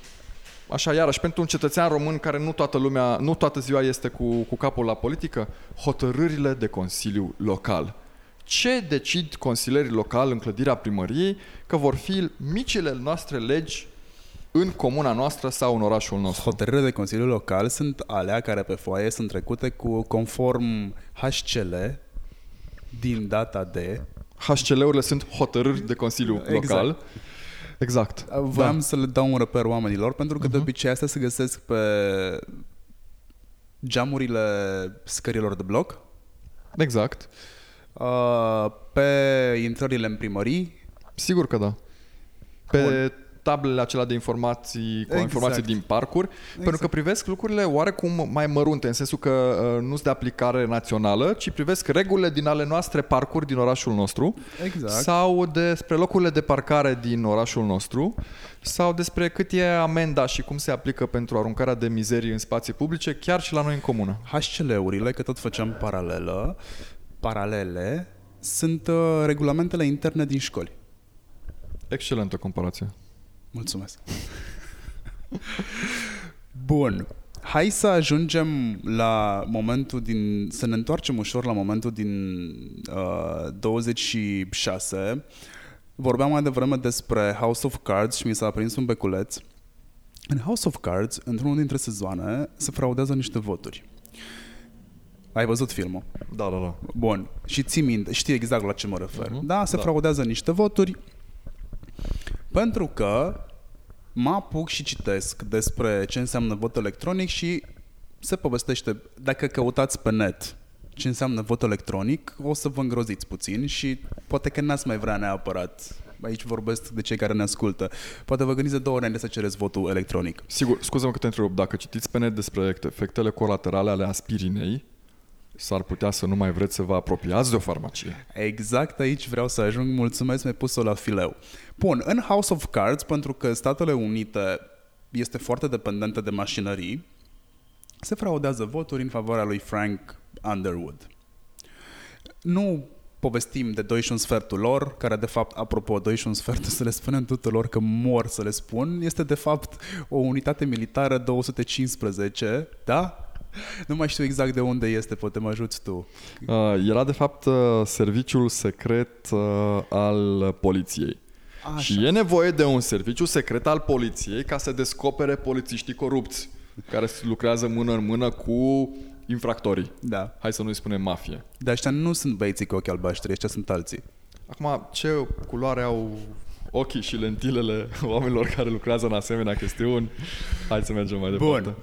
Așa, iarăși, pentru un cetățean român care nu toată lumea, nu toată ziua este cu, cu capul la politică, hotărârile de Consiliu Local. Ce decid consilierii locali în clădirea primăriei că vor fi micile noastre legi în comuna noastră sau în orașul nostru? Hotărârile de Consiliu Local sunt alea care pe foaie sunt trecute cu conform HCL din data de... HCL-urile sunt hotărâri de Consiliu Exact. Local. Exact. Voiam da. să le dau un reper oamenilor pentru că uh-huh. de obicei astea se găsesc pe geamurile scărilor de bloc, Exact. uh, pe intrările în primării, Sigur că da. Pe Bun. Tablele acelea de informații, cu Exact. informații din parcuri, pentru că privesc lucrurile oarecum mai mărunte, în sensul că uh, nu sunt de aplicare națională, ci privesc regulile din ale noastre parcuri din orașul nostru, Exact. sau despre locurile de parcare din orașul nostru, sau despre cât e amenda și cum se aplică pentru aruncarea de mizerii în spații publice, chiar și la noi în comună. HCL-urile, că tot făceam paralelă, paralele, sunt uh, regulamentele interne din școli. Excelentă comparație. Mulțumesc. Bun. Hai să ajungem la momentul din... Să ne întoarcem ușor la momentul din uh, 26. Vorbeam mai devreme despre House of Cards și mi s-a prins un beculeț. În House of Cards, într-unul dintre sezoane, se fraudează niște voturi. Ai văzut filmul? Da, da, da. Bun. Și ții minte, știi exact la ce mă refer. Mhm. Da, se Da. fraudează niște voturi pentru că mă apuc și citesc despre ce înseamnă vot electronic și se povestește, dacă căutați pe net ce înseamnă vot electronic, o să vă îngroziți puțin și poate că n-ați mai vrea neapărat. Aici vorbesc de cei care ne ascultă. Poate vă gândiți de două ori înainte să cereți votul electronic. Sigur, scuză-mă că te întrerup. Dacă citiți pe net despre efectele colaterale ale aspirinei, s-ar putea să nu mai vreți să vă apropiați de o farmacie. Exact aici vreau să ajung. Mulțumesc, mi-ai pus-o la fileu. Bun, în House of Cards, pentru că Statele Unite este foarte dependentă de mașinării, se fraudează voturi în favoarea lui Frank Underwood. Nu povestim de doi și un sfertul lor, care de fapt, apropo, doi și un sfert, să le spunem tuturor că mor să le spun, este de fapt o unitate militară 215, da? Nu mai știu exact de unde este, poate mă ajuți tu. Uh, era de fapt uh, serviciul secret uh, al poliției. Așa. Și e nevoie de un serviciu secret al poliției ca să descopere polițiștii corupți care lucrează mână în mână cu infractorii. Da. Hai să nu-i spunem mafie. Dar ăștia nu sunt băieții cu ochi albaștri, ăștia sunt alții. Acum, ce culoare au ochii și lentilele oamenilor care lucrează în asemenea chestiuni? Hai să mergem mai departe. Bun.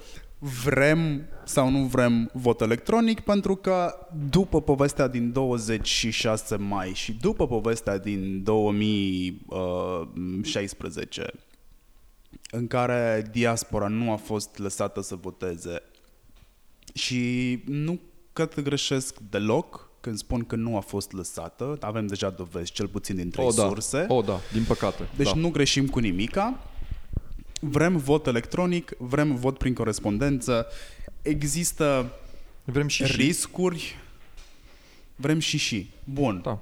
Vrem sau nu vrem vot electronic pentru că după povestea din 26 mai și după povestea din 2016 în care diaspora nu a fost lăsată să voteze și nu cred greșesc deloc când spun că nu a fost lăsată, avem deja dovezi, cel puțin din trei O, da. surse. O, da, din păcate. Deci da. nu greșim cu nimica. Vrem vot electronic, vrem vot prin corespondență. Există Vrem și, și. riscuri, vrem și și. Bun. Da.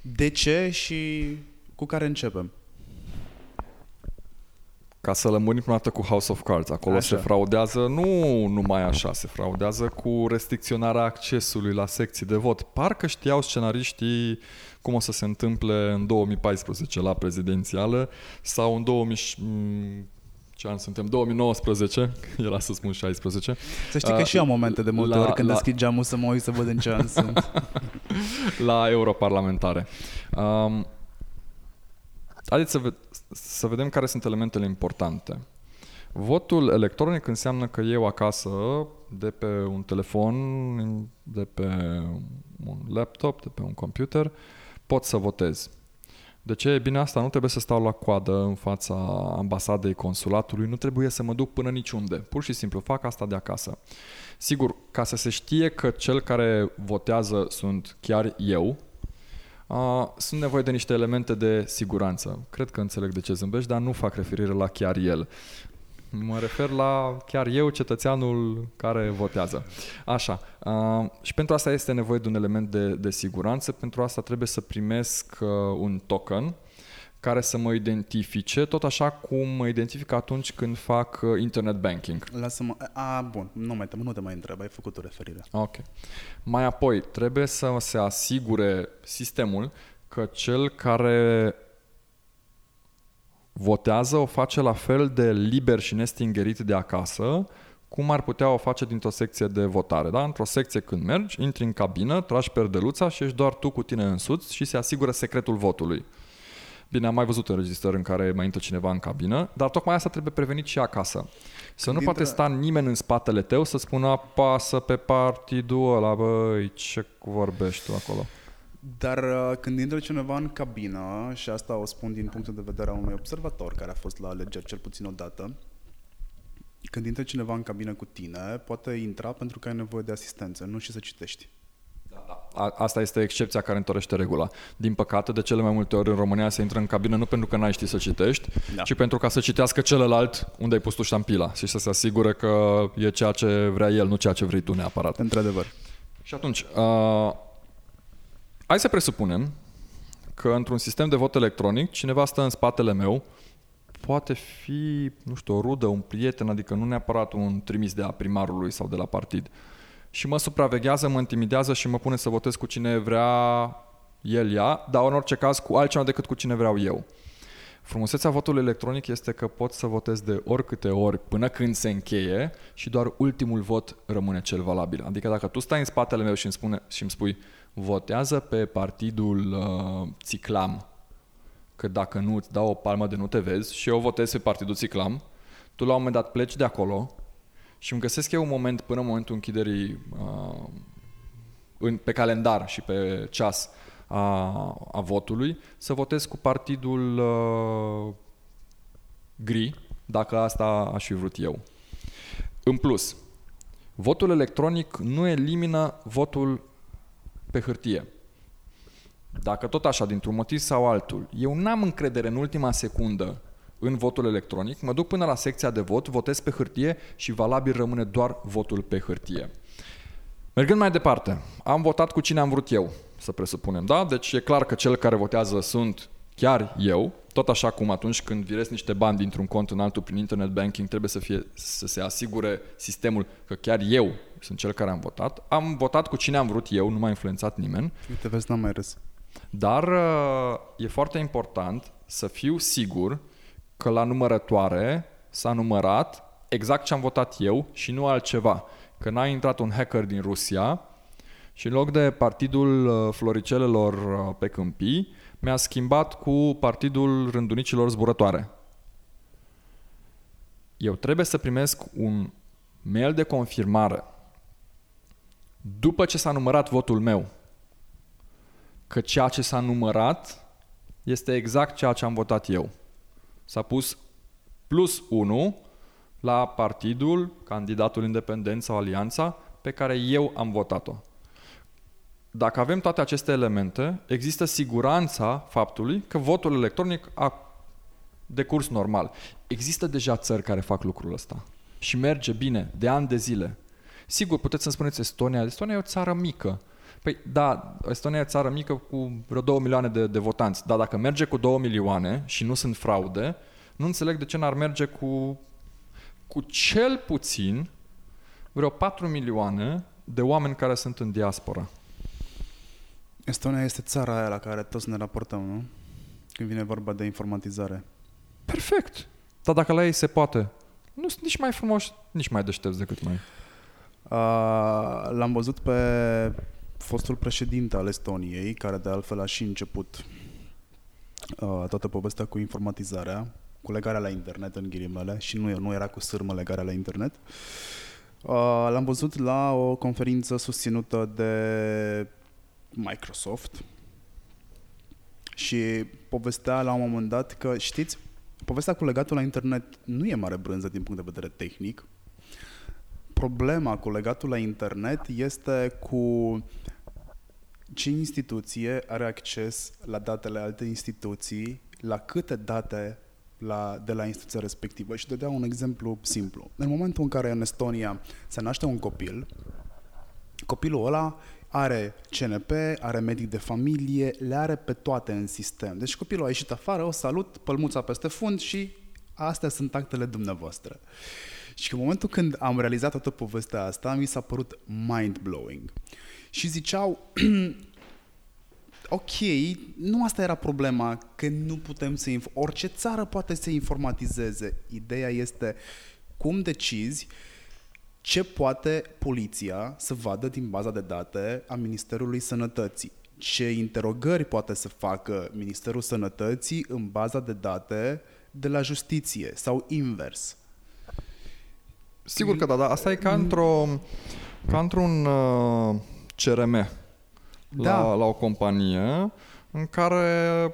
De ce și cu care începem? Ca să lămurim prima dată cu House of Cards. Acolo Așa. se fraudează nu numai așa, se fraudează cu restricționarea accesului la secții de vot. Parcă știau scenariștii cum o să se întâmple în 2014 la prezidențială sau în 2000 și- m, ce an suntem? 2019, era să spun 16. Să știi că Uh, și eu am momente de multe la- ori când la- deschid geamul să mă uit să văd în ce an sunt. la europarlamentare. Um, haideți să, ve- să vedem care sunt elementele importante. Votul electronic înseamnă că eu acasă, de pe un telefon, de pe un laptop, de pe un computer, pot să votez. De ce e bine asta? Nu trebuie să stau la coadă în fața ambasadei consulatului, nu trebuie să mă duc până niciunde. Pur și simplu fac asta de acasă. Sigur, ca să se știe că cel care votează sunt chiar eu, uh, sunt nevoie de niște elemente de siguranță. Cred că înțeleg de ce zâmbești, dar nu fac referire la chiar el. Mă refer la chiar eu, cetățeanul care votează. Așa. Uh, și pentru asta este nevoie de un element de, de siguranță. Pentru asta trebuie să primesc uh, un token care să mă identifice, tot așa cum mă identific atunci când fac uh, internet banking. Lasă-mă... A, bun, nu, mai, nu te mai întreb, ai făcut o referire. Ok. Mai apoi, trebuie să se asigure sistemul că cel care votează o face la fel de liber și nestingerit de acasă cum ar putea o face dintr-o secție de votare. Da? Într-o secție când mergi, intri în cabină, tragi perdeluța și ești doar tu cu tine însuți și se asigură secretul votului. Bine, am mai văzut înregistrări în care mai intră cineva în cabină, dar tocmai asta trebuie prevenit și acasă. Să nu Dintre- poate sta nimeni în spatele tău să spună apasă pe partidul ăla, băi, ce vorbești tu acolo? Dar uh, când intră cineva în cabină, și asta o spun din punctul de vedere a unui observator care a fost la alegeri cel puțin o dată, când intră cineva în cabină cu tine, poate intra pentru că ai nevoie de asistență, nu și să citești. A, asta este excepția care întărește regula. Din păcate, de cele mai multe ori în România se intră în cabină nu pentru că n-ai ști să citești, Da. ci pentru ca să citească celălalt unde ai pus tu ștampila și să se asigure că e ceea ce vrea el, nu ceea ce vrei tu neapărat. Într-adevăr. Și atunci, uh, hai să presupunem că într-un sistem de vot electronic cineva stă în spatele meu, poate fi, nu știu, o rudă, un prieten, adică nu neapărat un trimis de a primarului sau de la partid. Și mă supraveghează, mă intimidează și mă pune să votez cu cine vrea el ea, dar în orice caz cu altceva decât cu cine vreau eu. Frumusețea votului electronic este că poți să votezi de oricâte ori până când se încheie și doar ultimul vot rămâne cel valabil. Adică dacă tu stai în spatele meu și îmi, spune, și îmi spui votează pe partidul uh, Țiclam, că dacă nu îți dau o palmă de nu te vezi și eu votez pe partidul Țiclam, tu la un moment dat pleci de acolo și îmi găsesc eu un moment până în momentul închiderii uh, în, pe calendar și pe ceas a, a votului, să votez cu partidul uh, gri, dacă asta aș fi vrut eu. În plus, votul electronic nu elimină votul pe hârtie. Dacă tot așa, dintr-un motiv sau altul, eu n-am încredere în ultima secundă în votul electronic, mă duc până la secția de vot, votez pe hârtie și valabil rămâne doar votul pe hârtie. Mergând mai departe, am votat cu cine am vrut eu, să presupunem, da? Deci e clar că cel care votează sunt chiar eu, tot așa cum atunci când virez niște bani dintr-un cont în altul prin internet banking, trebuie să, fie, să se asigure sistemul că chiar eu sunt cel care am votat. Am votat cu cine am vrut eu, nu m-a influențat nimeni. Uite, vezi, n-am mai râs. Dar uh, e foarte important să fiu sigur că la numărătoare s-a numărat exact ce am votat eu și nu altceva. Că n-a intrat un hacker din Rusia și în loc de partidul uh, floricelelor uh, pe câmpii, mi-a schimbat cu partidul rândunicilor zburătoare. Eu trebuie să primesc un mail de confirmare după ce s-a numărat votul meu că ceea ce s-a numărat este exact ceea ce am votat eu. S-a pus plus 1 la partidul, candidatul independent sau alianța pe care eu am votat-o. Dacă avem toate aceste elemente, există siguranța faptului că votul electronic a decurs normal. Există deja țări care fac lucrul ăsta și merge bine, de ani de zile. Sigur, puteți să-mi spuneți Estonia. Estonia e o țară mică. Păi da, Estonia e o țară mică cu vreo 2 milioane de, de votanți, dar dacă merge cu 2 milioane și nu sunt fraude, nu înțeleg de ce n-ar merge cu, cu cel puțin vreo 4 milioane de oameni care sunt în diaspora. Estonia este țara aia la care toți ne raportăm, nu? Când vine vorba de informatizare. Perfect. Dar dacă la ei se poate, nu sunt nici mai frumoși, nici mai deștepți decât noi. Uh, l-am văzut pe fostul președinte al Estoniei, care de altfel a și început uh, toată povestea cu informatizarea, cu legarea la internet în ghilimele, și nu, nu era cu sârmă legarea la internet. Uh, l-am văzut la o conferință susținută de Microsoft și povestea la un moment dat că, știți, povestea cu legatul la internet nu e mare brânză din punct de vedere tehnic. Problema cu legatul la internet este cu ce instituție are acces la datele alte instituții, la câte date la, de la instituția respectivă. Și dădea un exemplu simplu. În momentul în care în Estonia se naște un copil, copilul ăla are CNP, are medic de familie, le are pe toate în sistem. Deci copilul a ieșit afară, o salut, pălmuța peste fund și astea sunt actele dumneavoastră. Și în momentul când am realizat toată povestea asta, mi s-a părut mind-blowing. Și ziceau, ok, nu asta era problema, că nu putem să... Inf- orice țară poate să informatizeze. Ideea este cum decizi ce poate poliția să vadă din baza de date a Ministerului Sănătății. Ce interogări poate să facă Ministerul Sănătății în baza de date de la justiție sau invers. Sigur că da, dar asta e ca, într-o, ca într-un uh, CRM Da. la, la o companie în care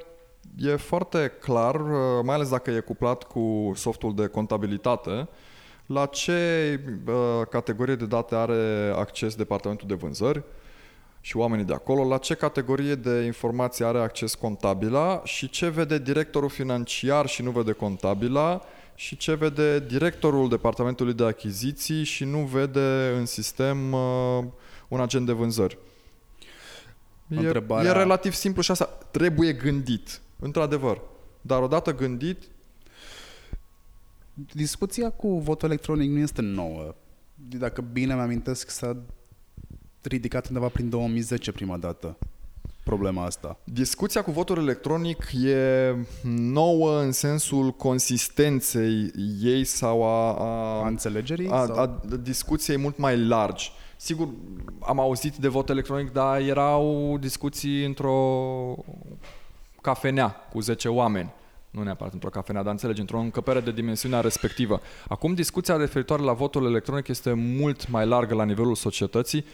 e foarte clar, uh, mai ales dacă e cuplat cu softul de contabilitate, la ce uh, categorie de date are acces departamentul de vânzări și oamenii de acolo, la ce categorie de informații are acces contabila și ce vede directorul financiar și nu vede contabila și ce vede directorul departamentului de achiziții și nu vede în sistem uh, un agent de vânzări. E, Întrebarea- e relativ simplu și asta trebuie gândit, într-adevăr. Dar odată gândit, Discuția cu votul electronic nu este nouă. Dacă bine mi-amintesc, s-a ridicat undeva prin 2010 prima dată. Problema asta. Discuția cu votul electronic e nouă în sensul consistenței ei sau a, a, A înțelegerii? a, sau? a discuției mult mai largi. Sigur, am auzit de vot electronic, dar erau discuții într-o cafenea cu 10 oameni. Nu neapărat într-o cafenea, dar înțelegi, într-o încăpere de dimensiunea respectivă. Acum, discuția referitoare la votul electronic este mult mai largă la nivelul societății,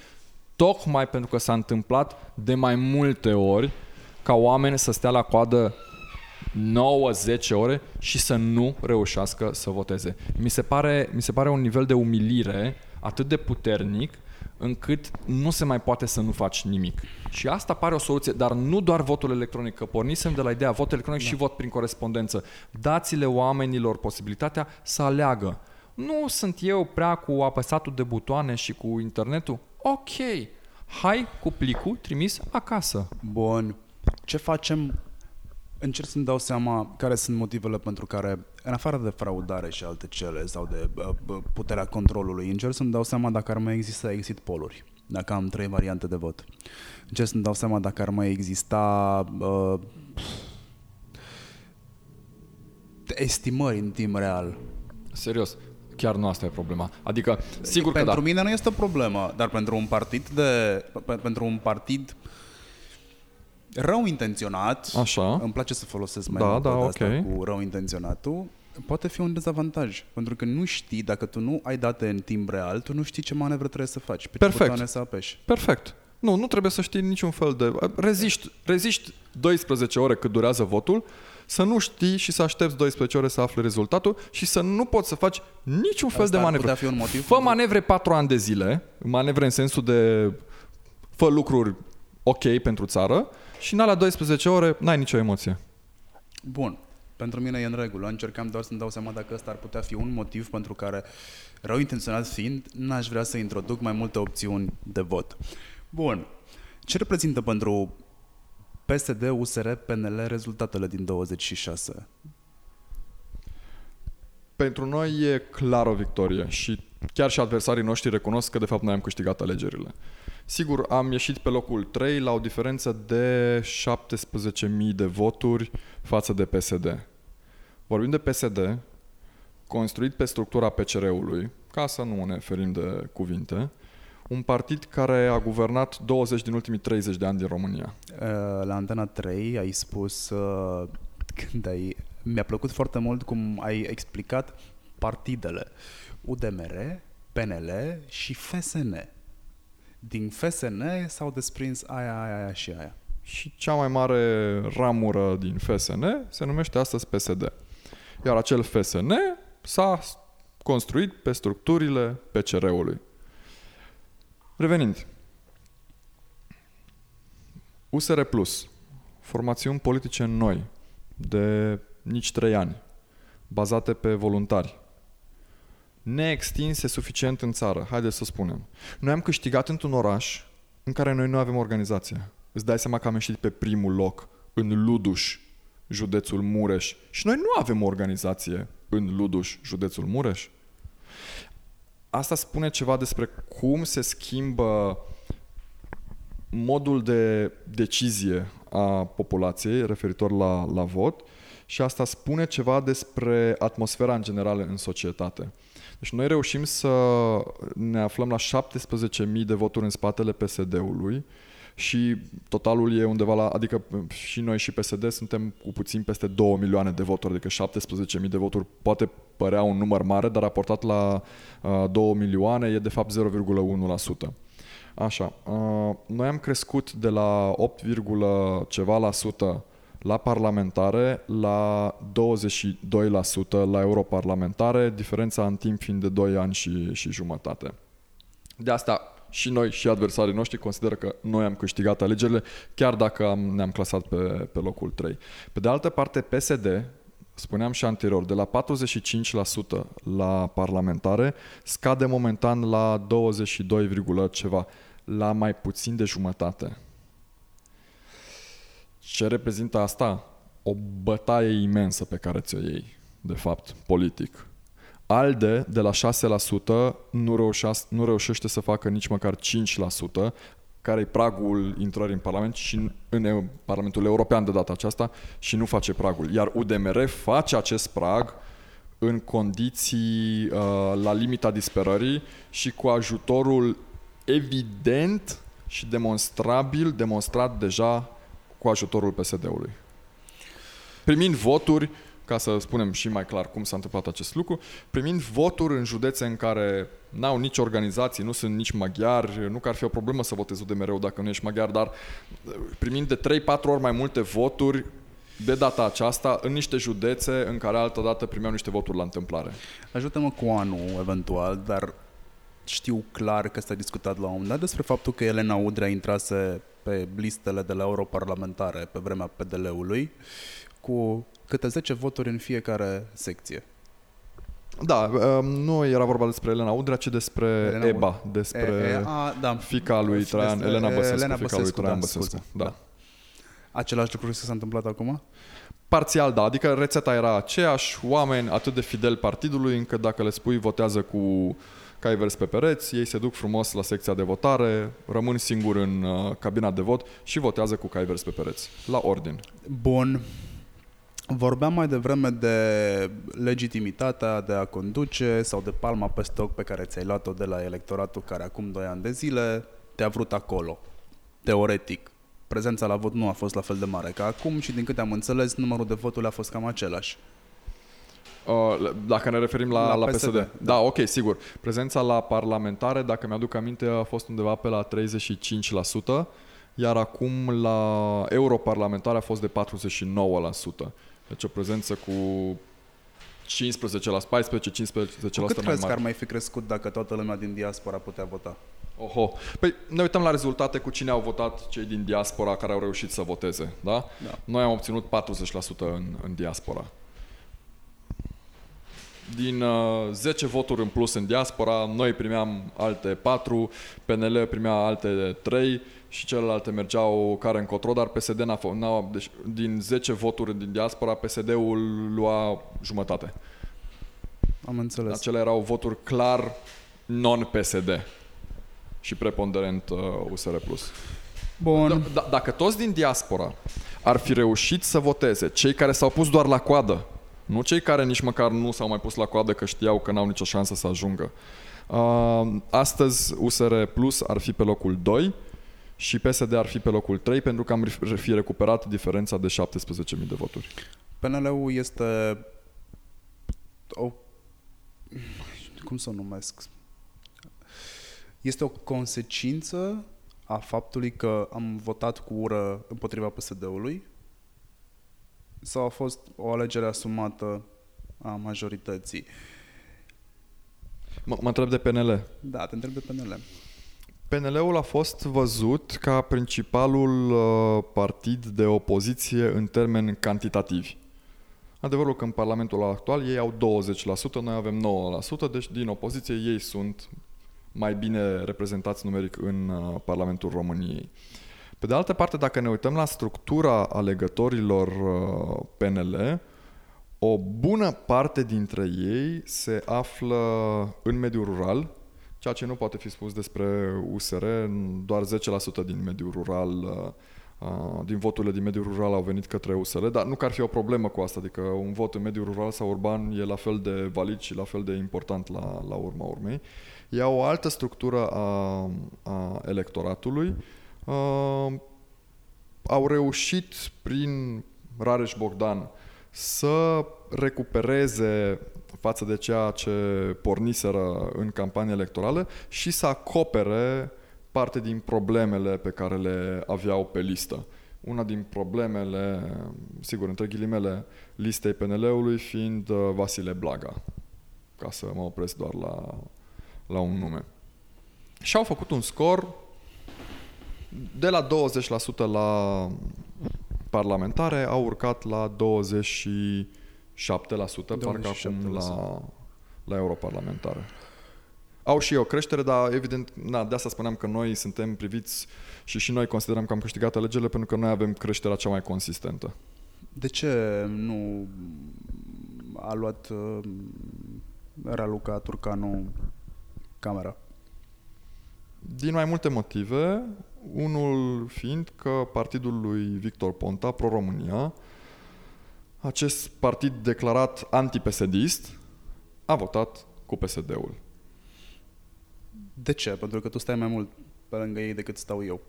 tocmai pentru că s-a întâmplat de mai multe ori ca oameni să stea la coadă 9-10 ore și să nu reușească să voteze. Mi se pare, mi se pare un nivel de umilire atât de puternic încât nu se mai poate să nu faci nimic. Și asta pare o soluție, dar nu doar votul electronic, că pornisem de la ideea vot electronic da. și vot prin corespondență. Dați-le oamenilor posibilitatea să aleagă. Nu sunt eu prea cu apăsatul de butoane și cu internetul? Ok, hai cu plicul trimis acasă. Bun. Ce facem? Încerc să-mi dau seama care sunt motivele pentru care, în afară de fraudare și alte cele sau de uh, uh, puterea controlului, încerc să-mi dau seama dacă ar mai exista exit poluri. Dacă am trei variante de vot. Încerc să-mi dau seama dacă ar mai exista uh, estimări în timp real. Serios, chiar nu asta e problema. Adică, sigur pentru că da. mine nu este o problemă, dar pentru un partid de pe- pentru un partid rău intenționat, Așa. îmi place să folosesc mai Da, mult da, de ok. asta cu rău intenționatul, poate fi un dezavantaj, pentru că nu știi, dacă tu nu ai date în timp real, tu nu știi ce manevră trebuie să faci, pe Perfect. ce butoane să apeși. Perfect. Nu, nu trebuie să știi niciun fel de... Reziști, reziști 12 ore cât durează votul, să nu știi și să aștepți 12 ore să afli rezultatul și să nu poți să faci niciun fel Asta de ar manevră. putea fi un motiv Fă pentru- manevre 4 ani de zile, manevre în sensul de fă lucruri ok pentru țară și în alea 12 ore n-ai nicio emoție. Bun. Pentru mine e în regulă. Încercam doar să-mi dau seama dacă ăsta ar putea fi un motiv pentru care, rău intenționat fiind, n-aș vrea să introduc mai multe opțiuni de vot. Bun. Ce reprezintă pentru PSD, USR, PNL rezultatele din 26? Pentru noi e clar o victorie și chiar și adversarii noștri recunosc că de fapt noi am câștigat alegerile. Sigur, am ieșit pe locul 3 la o diferență de 17.000 de voturi față de PSD. Vorbim de PSD, construit pe structura PCR-ului, ca să nu ne ferim de cuvinte, un partid care a guvernat 20 din ultimii 30 de ani din România. Uh, La Antena 3 ai spus, uh, când ai, mi-a plăcut foarte mult cum ai explicat partidele UDMR, PNL și FSN. Din FSN s-au desprins aia, aia, aia și aia. și cea mai mare ramură din FSN se numește astăzi PSD. Iar acel FSN s-a construit pe structurile PCR-ului. Revenind. USR Plus, formațiuni politice noi, de nici trei ani, bazate pe voluntari, neextinse suficient în țară, haideți să spunem. Noi am câștigat într-un oraș în care noi nu avem organizație. Îți dai seama că am ieșit pe primul loc în Luduș, județul Mureș. Și noi nu avem o organizație în Luduș, județul Mureș. Asta spune ceva despre cum se schimbă modul de decizie a populației referitor la, la vot și asta spune ceva despre atmosfera în general în societate. Deci noi reușim să ne aflăm la 17.000 de voturi în spatele PSD-ului și totalul e undeva la, adică și noi și PSD suntem cu puțin peste 2 milioane de voturi, adică 17.000 de voturi poate părea un număr mare, dar raportat la uh, 2 milioane e de fapt 0,1%. Așa, uh, noi am crescut de la 8, ceva la sută la parlamentare la 22% la europarlamentare, diferența în timp fiind de 2 ani și, și jumătate. De asta și noi și adversarii noștri consideră că noi am câștigat alegerile, chiar dacă am, ne-am clasat pe, pe locul 3. Pe de altă parte, PSD, spuneam și anterior, de la 45% la parlamentare, scade momentan la 22, ceva, la mai puțin de jumătate. Ce reprezintă asta? O bătaie imensă pe care ți-o iei, de fapt, politic. ALDE, de la 6%, nu, reușea, nu reușește să facă nici măcar 5%, care e pragul intrării în Parlament și în, în Parlamentul European de data aceasta și nu face pragul. Iar UDMR face acest prag în condiții uh, la limita disperării și cu ajutorul evident și demonstrabil, demonstrat deja cu ajutorul PSD-ului. Primind voturi, ca să spunem și mai clar cum s-a întâmplat acest lucru, primind voturi în județe în care n-au nici organizații, nu sunt nici maghiari, nu că ar fi o problemă să votezi de mereu dacă nu ești maghiar, dar primind de 3-4 ori mai multe voturi de data aceasta în niște județe în care altă dată primeau niște voturi la întâmplare. Ajută-mă cu anul, eventual, dar știu clar că s-a discutat la un moment dat despre faptul că Elena Udrea intrase pe listele de la europarlamentare pe vremea PDL-ului cu câte 10 voturi în fiecare secție. Da, um, nu era vorba despre Elena Udrea, ci despre Elena Eba, despre e, e, a, da. fica lui Traian, Elena Băsescu, Elena Băsescu, fica lui Traian da, Băsescu. Da. da. Același lucru s-a întâmplat acum? Parțial, da. Adică rețeta era aceeași, oameni atât de fideli partidului, încât dacă le spui votează cu cai vers pe pereți, ei se duc frumos la secția de votare, rămân singuri în uh, cabina de vot și votează cu cai vers pe pereți, la ordin. Bun. Vorbeam mai devreme de legitimitatea de a conduce sau de palma pe stoc pe care ți-ai luat-o de la electoratul care acum 2 ani de zile te-a vrut acolo, teoretic. Prezența la vot nu a fost la fel de mare ca acum și din câte am înțeles, numărul de voturi a fost cam același. Uh, dacă ne referim la, la, la PSD. PSD. Da. da, ok, sigur. Prezența la parlamentare, dacă mi-aduc aminte, a fost undeva pe la 35%, iar acum la europarlamentare a fost de 49%. Deci o prezență cu 15 la 14, 15 Cu cât mai crezi că ar mai fi crescut dacă toată lumea din diaspora putea vota? Oho. Păi ne uităm la rezultate cu cine au votat cei din diaspora care au reușit să voteze, da? da. Noi am obținut 40% în, în diaspora. Din uh, 10 voturi în plus în diaspora, noi primeam alte 4, PNL primea alte 3 și celelalte mergeau care încotro, dar PSD n-a fost. N-a, deci, din 10 voturi din diaspora, PSD-ul lua jumătate. Am înțeles. Acele erau voturi clar non-PSD și preponderent uh, USR+. Bun. D- d- dacă toți din diaspora ar fi reușit să voteze, cei care s-au pus doar la coadă, nu cei care nici măcar nu s-au mai pus la coadă că știau că n-au nicio șansă să ajungă. Uh, astăzi USR Plus ar fi pe locul 2 și PSD ar fi pe locul 3 pentru că am fi recuperat diferența de 17.000 de voturi. PNL-ul este o... cum să o numesc? Este o consecință a faptului că am votat cu ură împotriva PSD-ului sau a fost o alegere asumată a majorității? Mă, mă întreb de PNL. Da, te întreb de PNL. PNL-ul a fost văzut ca principalul uh, partid de opoziție în termeni cantitativi. Adevărul că în Parlamentul actual ei au 20%, noi avem 9%, deci din opoziție ei sunt mai bine reprezentați numeric în uh, Parlamentul României. Pe de altă parte, dacă ne uităm la structura alegătorilor uh, PNL, o bună parte dintre ei se află în mediul rural, ceea ce nu poate fi spus despre USR, doar 10% din mediul rural uh, din voturile din mediul rural au venit către USR, dar nu că ar fi o problemă cu asta, adică un vot în mediul rural sau urban e la fel de valid și la fel de important la, la urma urmei. Ei au o altă structură a, a electoratului, uh, au reușit prin Rareș Bogdan să recupereze față de ceea ce porniseră în campanie electorală și să acopere parte din problemele pe care le aveau pe listă. Una din problemele, sigur, între ghilimele, listei PNL-ului fiind uh, Vasile Blaga, ca să mă opresc doar la, la un nume. Și au făcut un scor de la 20% la parlamentare, au urcat la 27%, 27% parcă acum la, la europarlamentare. Au și o creștere, dar evident, na, de asta spuneam că noi suntem priviți și și noi considerăm că am câștigat alegerile pentru că noi avem creșterea cea mai consistentă. De ce nu a luat uh, Raluca Turcanu camera? Din mai multe motive. unul fiind că partidul lui Victor Ponta, Pro-România, acest partid declarat anti-PSD-ist, a votat cu PSD-ul. De ce? Pentru că tu stai mai mult pe lângă ei decât stau eu.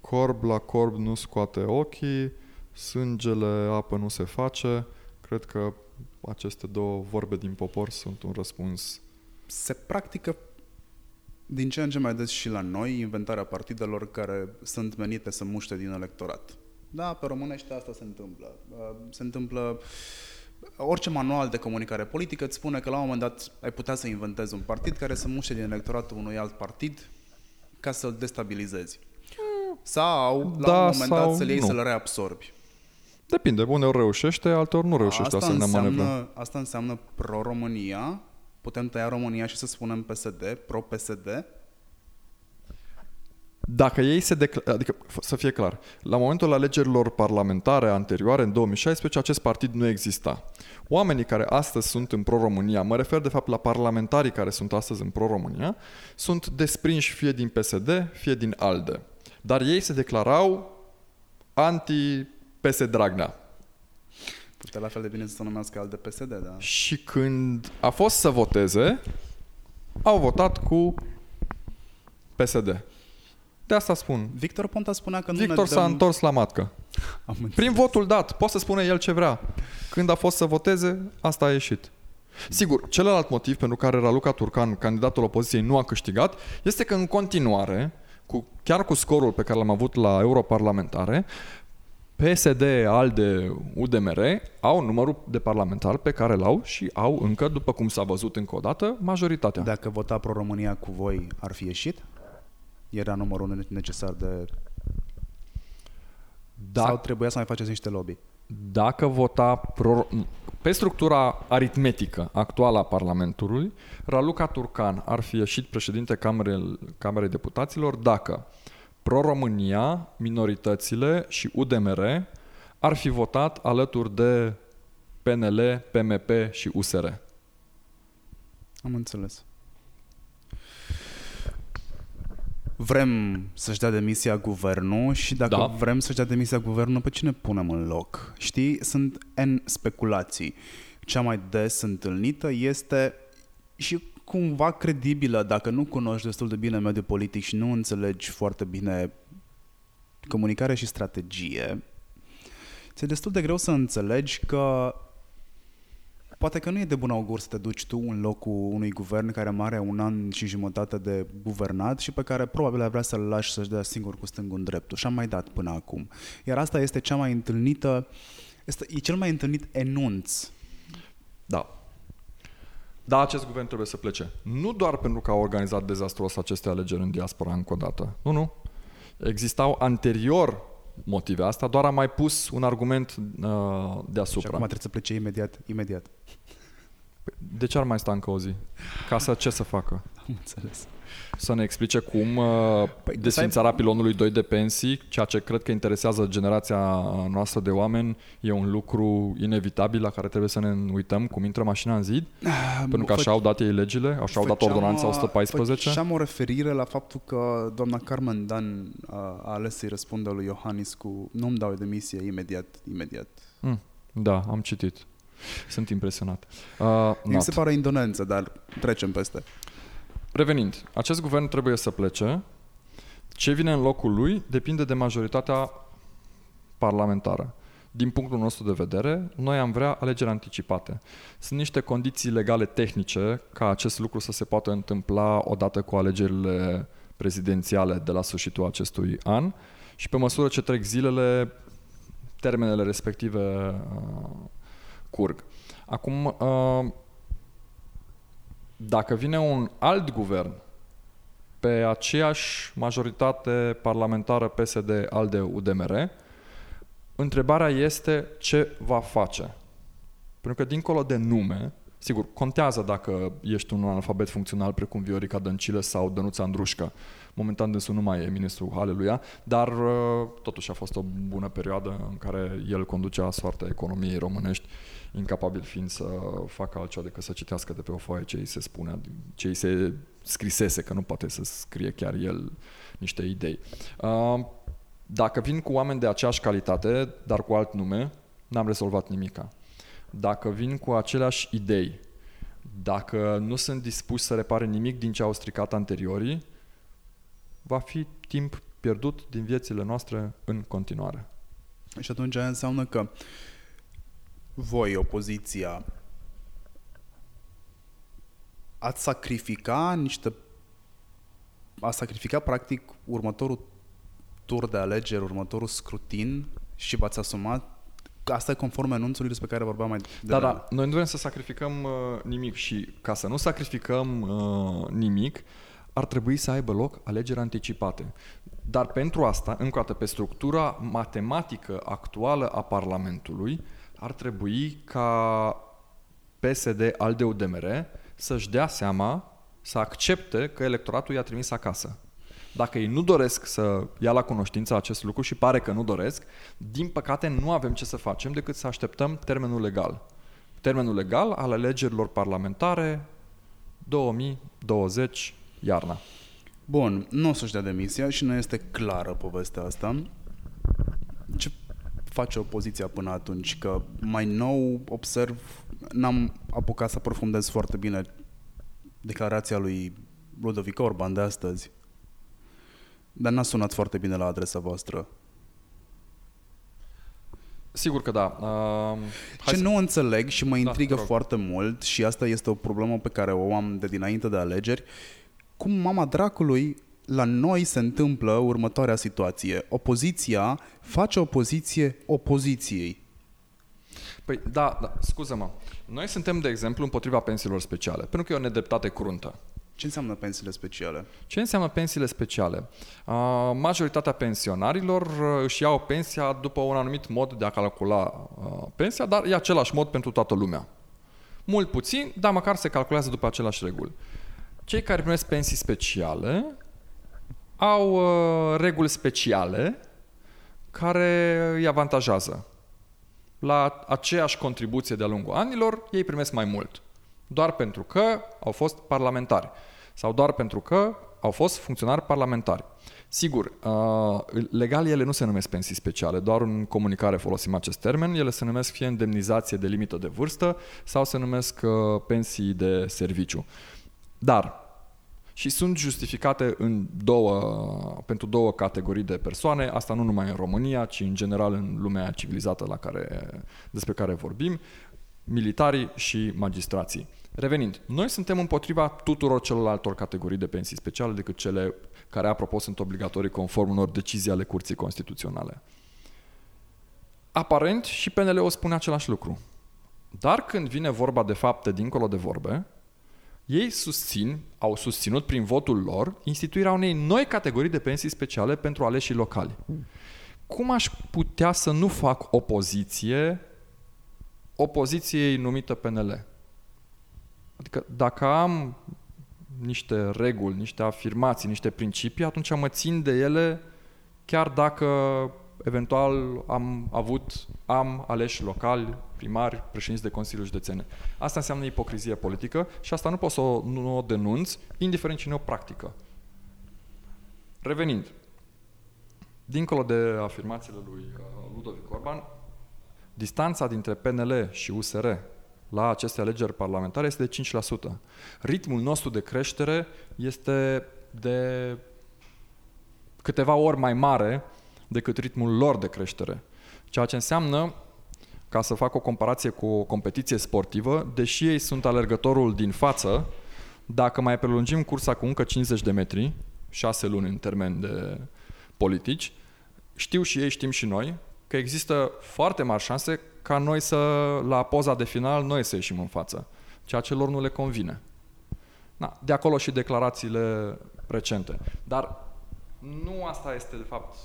Corb la corb nu scoate ochii, sângele apă nu se face. Cred că aceste două vorbe din popor sunt un răspuns. Se practică din ce în ce mai des și la noi inventarea partidelor care sunt menite să muște din electorat. Da, pe românește asta se întâmplă. Uh, se întâmplă orice manual de comunicare politică îți spune că la un moment dat ai putea să inventezi un partid care să muște din electoratul unui alt partid ca să-l destabilizezi. Sau, la Da, un moment dat, sau să-l iei nu. să-l reabsorbi. Depinde, uneori reușește, alteori nu reușește Asta asemenea manevră. înseamnă, asta înseamnă pro-România, putem tăia România și să spunem PSD, pro-PSD, Dacă ei se decla- adică f- să fie clar, la momentul alegerilor parlamentare anterioare, în 2016, acest partid nu exista. Oamenii care astăzi sunt în pro-România, mă refer de fapt la parlamentarii care sunt astăzi în pro-România, sunt desprinși fie din PSD, fie din ALDE. Dar ei se declarau anti-PS Dragnea. putea la fel de bine să se numească al de PSD, da. Și când a fost să voteze, au votat cu PSD. De asta spun. Victor Ponta spunea că nu Victor ne s-a dăm... întors la matcă. Am înțeles. Prin votul dat. Poate să spune el ce vrea. Când a fost să voteze, asta a ieșit. Sigur, celălalt motiv pentru care Raluca Turcan, candidatul opoziției, nu a câștigat, este că în continuare, cu, chiar cu scorul pe care l-am avut la europarlamentare, PSD, ALDE, UDMR au numărul de parlamentari pe care l-au și au încă, după cum s-a văzut încă o dată, majoritatea. Dacă vota pro-România cu voi, ar fi ieșit? Era numărul necesar de... Da, Sau trebuia să mai faceți niște lobby? dacă vota pro... pe structura aritmetică actuală a Parlamentului, Raluca Turcan ar fi ieșit președinte Camerei, Camerei Deputaților dacă Pro-România, minoritățile și UDMR ar fi votat alături de PNL, PMP și USR. Am înțeles. Vrem să-și dea demisia guvernul și dacă Da. vrem să-și dea demisia guvernul, pe cine punem în loc? Știi, sunt N speculații. Cea mai des întâlnită este și cumva credibilă dacă nu cunoști destul de bine mediul politic și nu înțelegi foarte bine comunicare și strategie, ți-e destul de greu să înțelegi că Poate că nu e de bun augur să te duci tu în locul unui guvern care mai are un an și jumătate de guvernat și pe care probabil ai vrea să-l lași să-și dea singur cu stângul în dreptul. Și am mai dat până acum. Iar asta este cea mai întâlnită, este, e cel mai întâlnit enunț. Da. Da, acest guvern trebuie să plece. Nu doar pentru că a organizat dezastruos aceste alegeri în diaspora încă o dată. Nu, nu. Existau anterior motive. Asta doar a mai pus un argument uh, Și acum deasupra. trebuie să plece imediat, imediat. De ce ar mai sta încă o zi? Ca să ce să facă? Am înțeles. Să ne explice cum uh, Păi, păi, să desfințarea pilonului 2 de pensii, ceea ce cred că interesează generația noastră de oameni, e un lucru inevitabil la care trebuie să ne uităm cum intră mașina în zid? Pentru că așa au dat ei legile, așa au dat Făceam, ordonanța uh, 114. Făceam o referire la faptul că doamna Carmen Dan a, a ales să-i răspundă lui Iohannis cu nu-mi dau demisie imediat, imediat. Mm, da, am citit. Sunt impresionat. Uh, Mi not. se pare indonență, dar trecem peste. Revenind, acest guvern trebuie să plece. Ce vine în locul lui depinde de majoritatea parlamentară. Din punctul nostru de vedere, noi am vrea alegeri anticipate. Sunt niște condiții legale tehnice ca acest lucru să se poată întâmpla odată cu alegerile prezidențiale de la sfârșitul acestui an și pe măsură ce trec zilele, termenele respective uh, curg. Acum, uh, dacă vine un alt guvern pe aceeași majoritate parlamentară PSD ALDE UDMR, întrebarea este ce va face. Pentru că dincolo de nume, sigur, contează dacă ești un analfabet funcțional precum Viorica Dăncilă sau Dănuța Andrușcă. Momentan dânsul nu mai e ministrul, aleluia, dar uh, totuși a fost o bună perioadă în care el conducea soarta economiei românești, incapabil fiind să facă altceva decât să citească de pe o foaie ce îi se spune, ce îi se scrisese, că nu poate să scrie chiar el niște idei. Uh, dacă vin cu oameni de aceeași calitate, dar cu alt nume, n-am rezolvat nimica. Dacă vin cu aceleași idei, dacă nu sunt dispuși să repare nimic din ce au stricat anteriorii, va fi timp pierdut din viețile noastre în continuare. Și atunci aia înseamnă că voi, opoziția, ați sacrifica niște a sacrificat practic următorul tur de alegeri, următorul scrutin și v-ați asumat Asta e conform anunțului despre care vorbeam mai Da, da. Noi nu vrem să sacrificăm uh, nimic și ca să nu sacrificăm uh, nimic, ar trebui să aibă loc alegeri anticipate. Dar pentru asta, încă o dată, pe structura matematică actuală a Parlamentului, ar trebui ca PSD, ALDE, UDMR să-și dea seama, să accepte că electoratul i-a trimis acasă. Dacă ei nu doresc să ia la cunoștință acest lucru și pare că nu doresc, din păcate nu avem ce să facem decât să așteptăm termenul legal. Termenul legal al alegerilor parlamentare 2020 iarna. Bun, nu o să-și dea demisia și nu este clară povestea asta. Ce face opoziția până atunci? Că mai nou observ, n-am apucat să aprofundez foarte bine declarația lui Ludovic Orban de astăzi, dar n-a sunat foarte bine la adresa voastră. Sigur că da. Uh, Ce să... nu înțeleg și mă da, intrigă da, foarte mult și asta este o problemă pe care o am de dinainte de alegeri, cum mama dracului la noi se întâmplă următoarea situație. Opoziția face opoziție opoziției. Păi da, da scuză-mă. Noi suntem, de exemplu, împotriva pensiilor speciale, pentru că e o nedreptate cruntă. Ce înseamnă pensiile speciale? Ce înseamnă pensiile speciale? Uh, majoritatea pensionarilor uh, își iau pensia după un anumit mod de a calcula uh, pensia, dar e același mod pentru toată lumea. Mult puțin, dar măcar se calculează după același reguli. Cei care primesc pensii speciale au uh, reguli speciale care îi avantajează. La aceeași contribuție de-a lungul anilor, ei primesc mai mult. Doar pentru că au fost parlamentari sau doar pentru că au fost funcționari parlamentari. Sigur, uh, legal ele nu se numesc pensii speciale, doar în comunicare folosim acest termen, ele se numesc fie indemnizație de limită de vârstă sau se numesc uh, pensii de serviciu. Dar și sunt justificate în două, pentru două categorii de persoane, asta nu numai în România, ci în general în lumea civilizată la care, despre care vorbim, militarii și magistrații. Revenind, noi suntem împotriva tuturor celorlaltor categorii de pensii speciale decât cele care, apropo, sunt obligatorii conform unor decizii ale Curții Constituționale. Aparent și PNL o spune același lucru. Dar când vine vorba de fapte dincolo de vorbe, ei susțin, au susținut prin votul lor, instituirea unei noi categorii de pensii speciale pentru aleșii locali. Cum aș putea să nu fac opoziție opoziției numită PNL? Adică dacă am niște reguli, niște afirmații, niște principii, atunci mă țin de ele chiar dacă eventual am avut, am aleși locali, primari, președinți de Consiliul Județene. Asta înseamnă ipocrizie politică și asta nu pot să o, nu o denunț, indiferent cine o practică. Revenind, dincolo de afirmațiile lui uh, Ludovic Orban, distanța dintre PNL și USR la aceste alegeri parlamentare este de 5%. Ritmul nostru de creștere este de câteva ori mai mare decât ritmul lor de creștere. Ceea ce înseamnă, ca să fac o comparație cu o competiție sportivă, deși ei sunt alergătorul din față, dacă mai prelungim cursa cu încă 50 de metri, 6 luni în termen de politici, știu și ei, știm și noi, că există foarte mari șanse ca noi să, la poza de final, noi să ieșim în față, ceea ce lor nu le convine. Na, de acolo și declarațiile recente. Dar nu asta este, de fapt,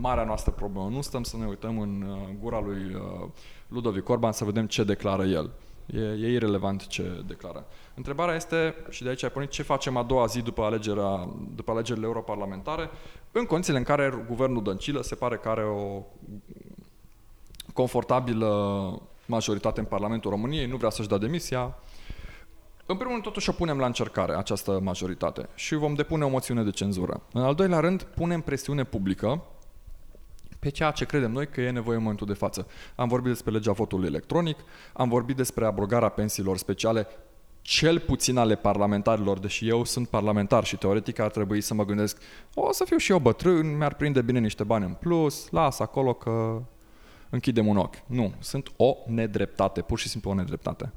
marea noastră problemă. Nu stăm să ne uităm în uh, gura lui uh, Ludovic Orban să vedem ce declară el. E, e irrelevant ce declară. Întrebarea este, și de aici ai pornit, ce facem a doua zi după, alegerea, după alegerile europarlamentare, în condițiile în care guvernul Dăncilă se pare că are o confortabilă majoritate în Parlamentul României, nu vrea să-și dea demisia, În primul rând, totuși o punem la încercare, această majoritate, și vom depune o moțiune de cenzură. În al doilea rând, punem presiune publică pe ceea ce credem noi că e nevoie în momentul de față. Am vorbit despre legea votului electronic, am vorbit despre abrogarea pensiilor speciale, cel puțin ale parlamentarilor, deși eu sunt parlamentar și teoretic ar trebui să mă gândesc o să fiu și eu bătrân, mi-ar prinde bine niște bani în plus, las acolo că închidem un ochi. Nu, sunt o nedreptate, pur și simplu o nedreptate.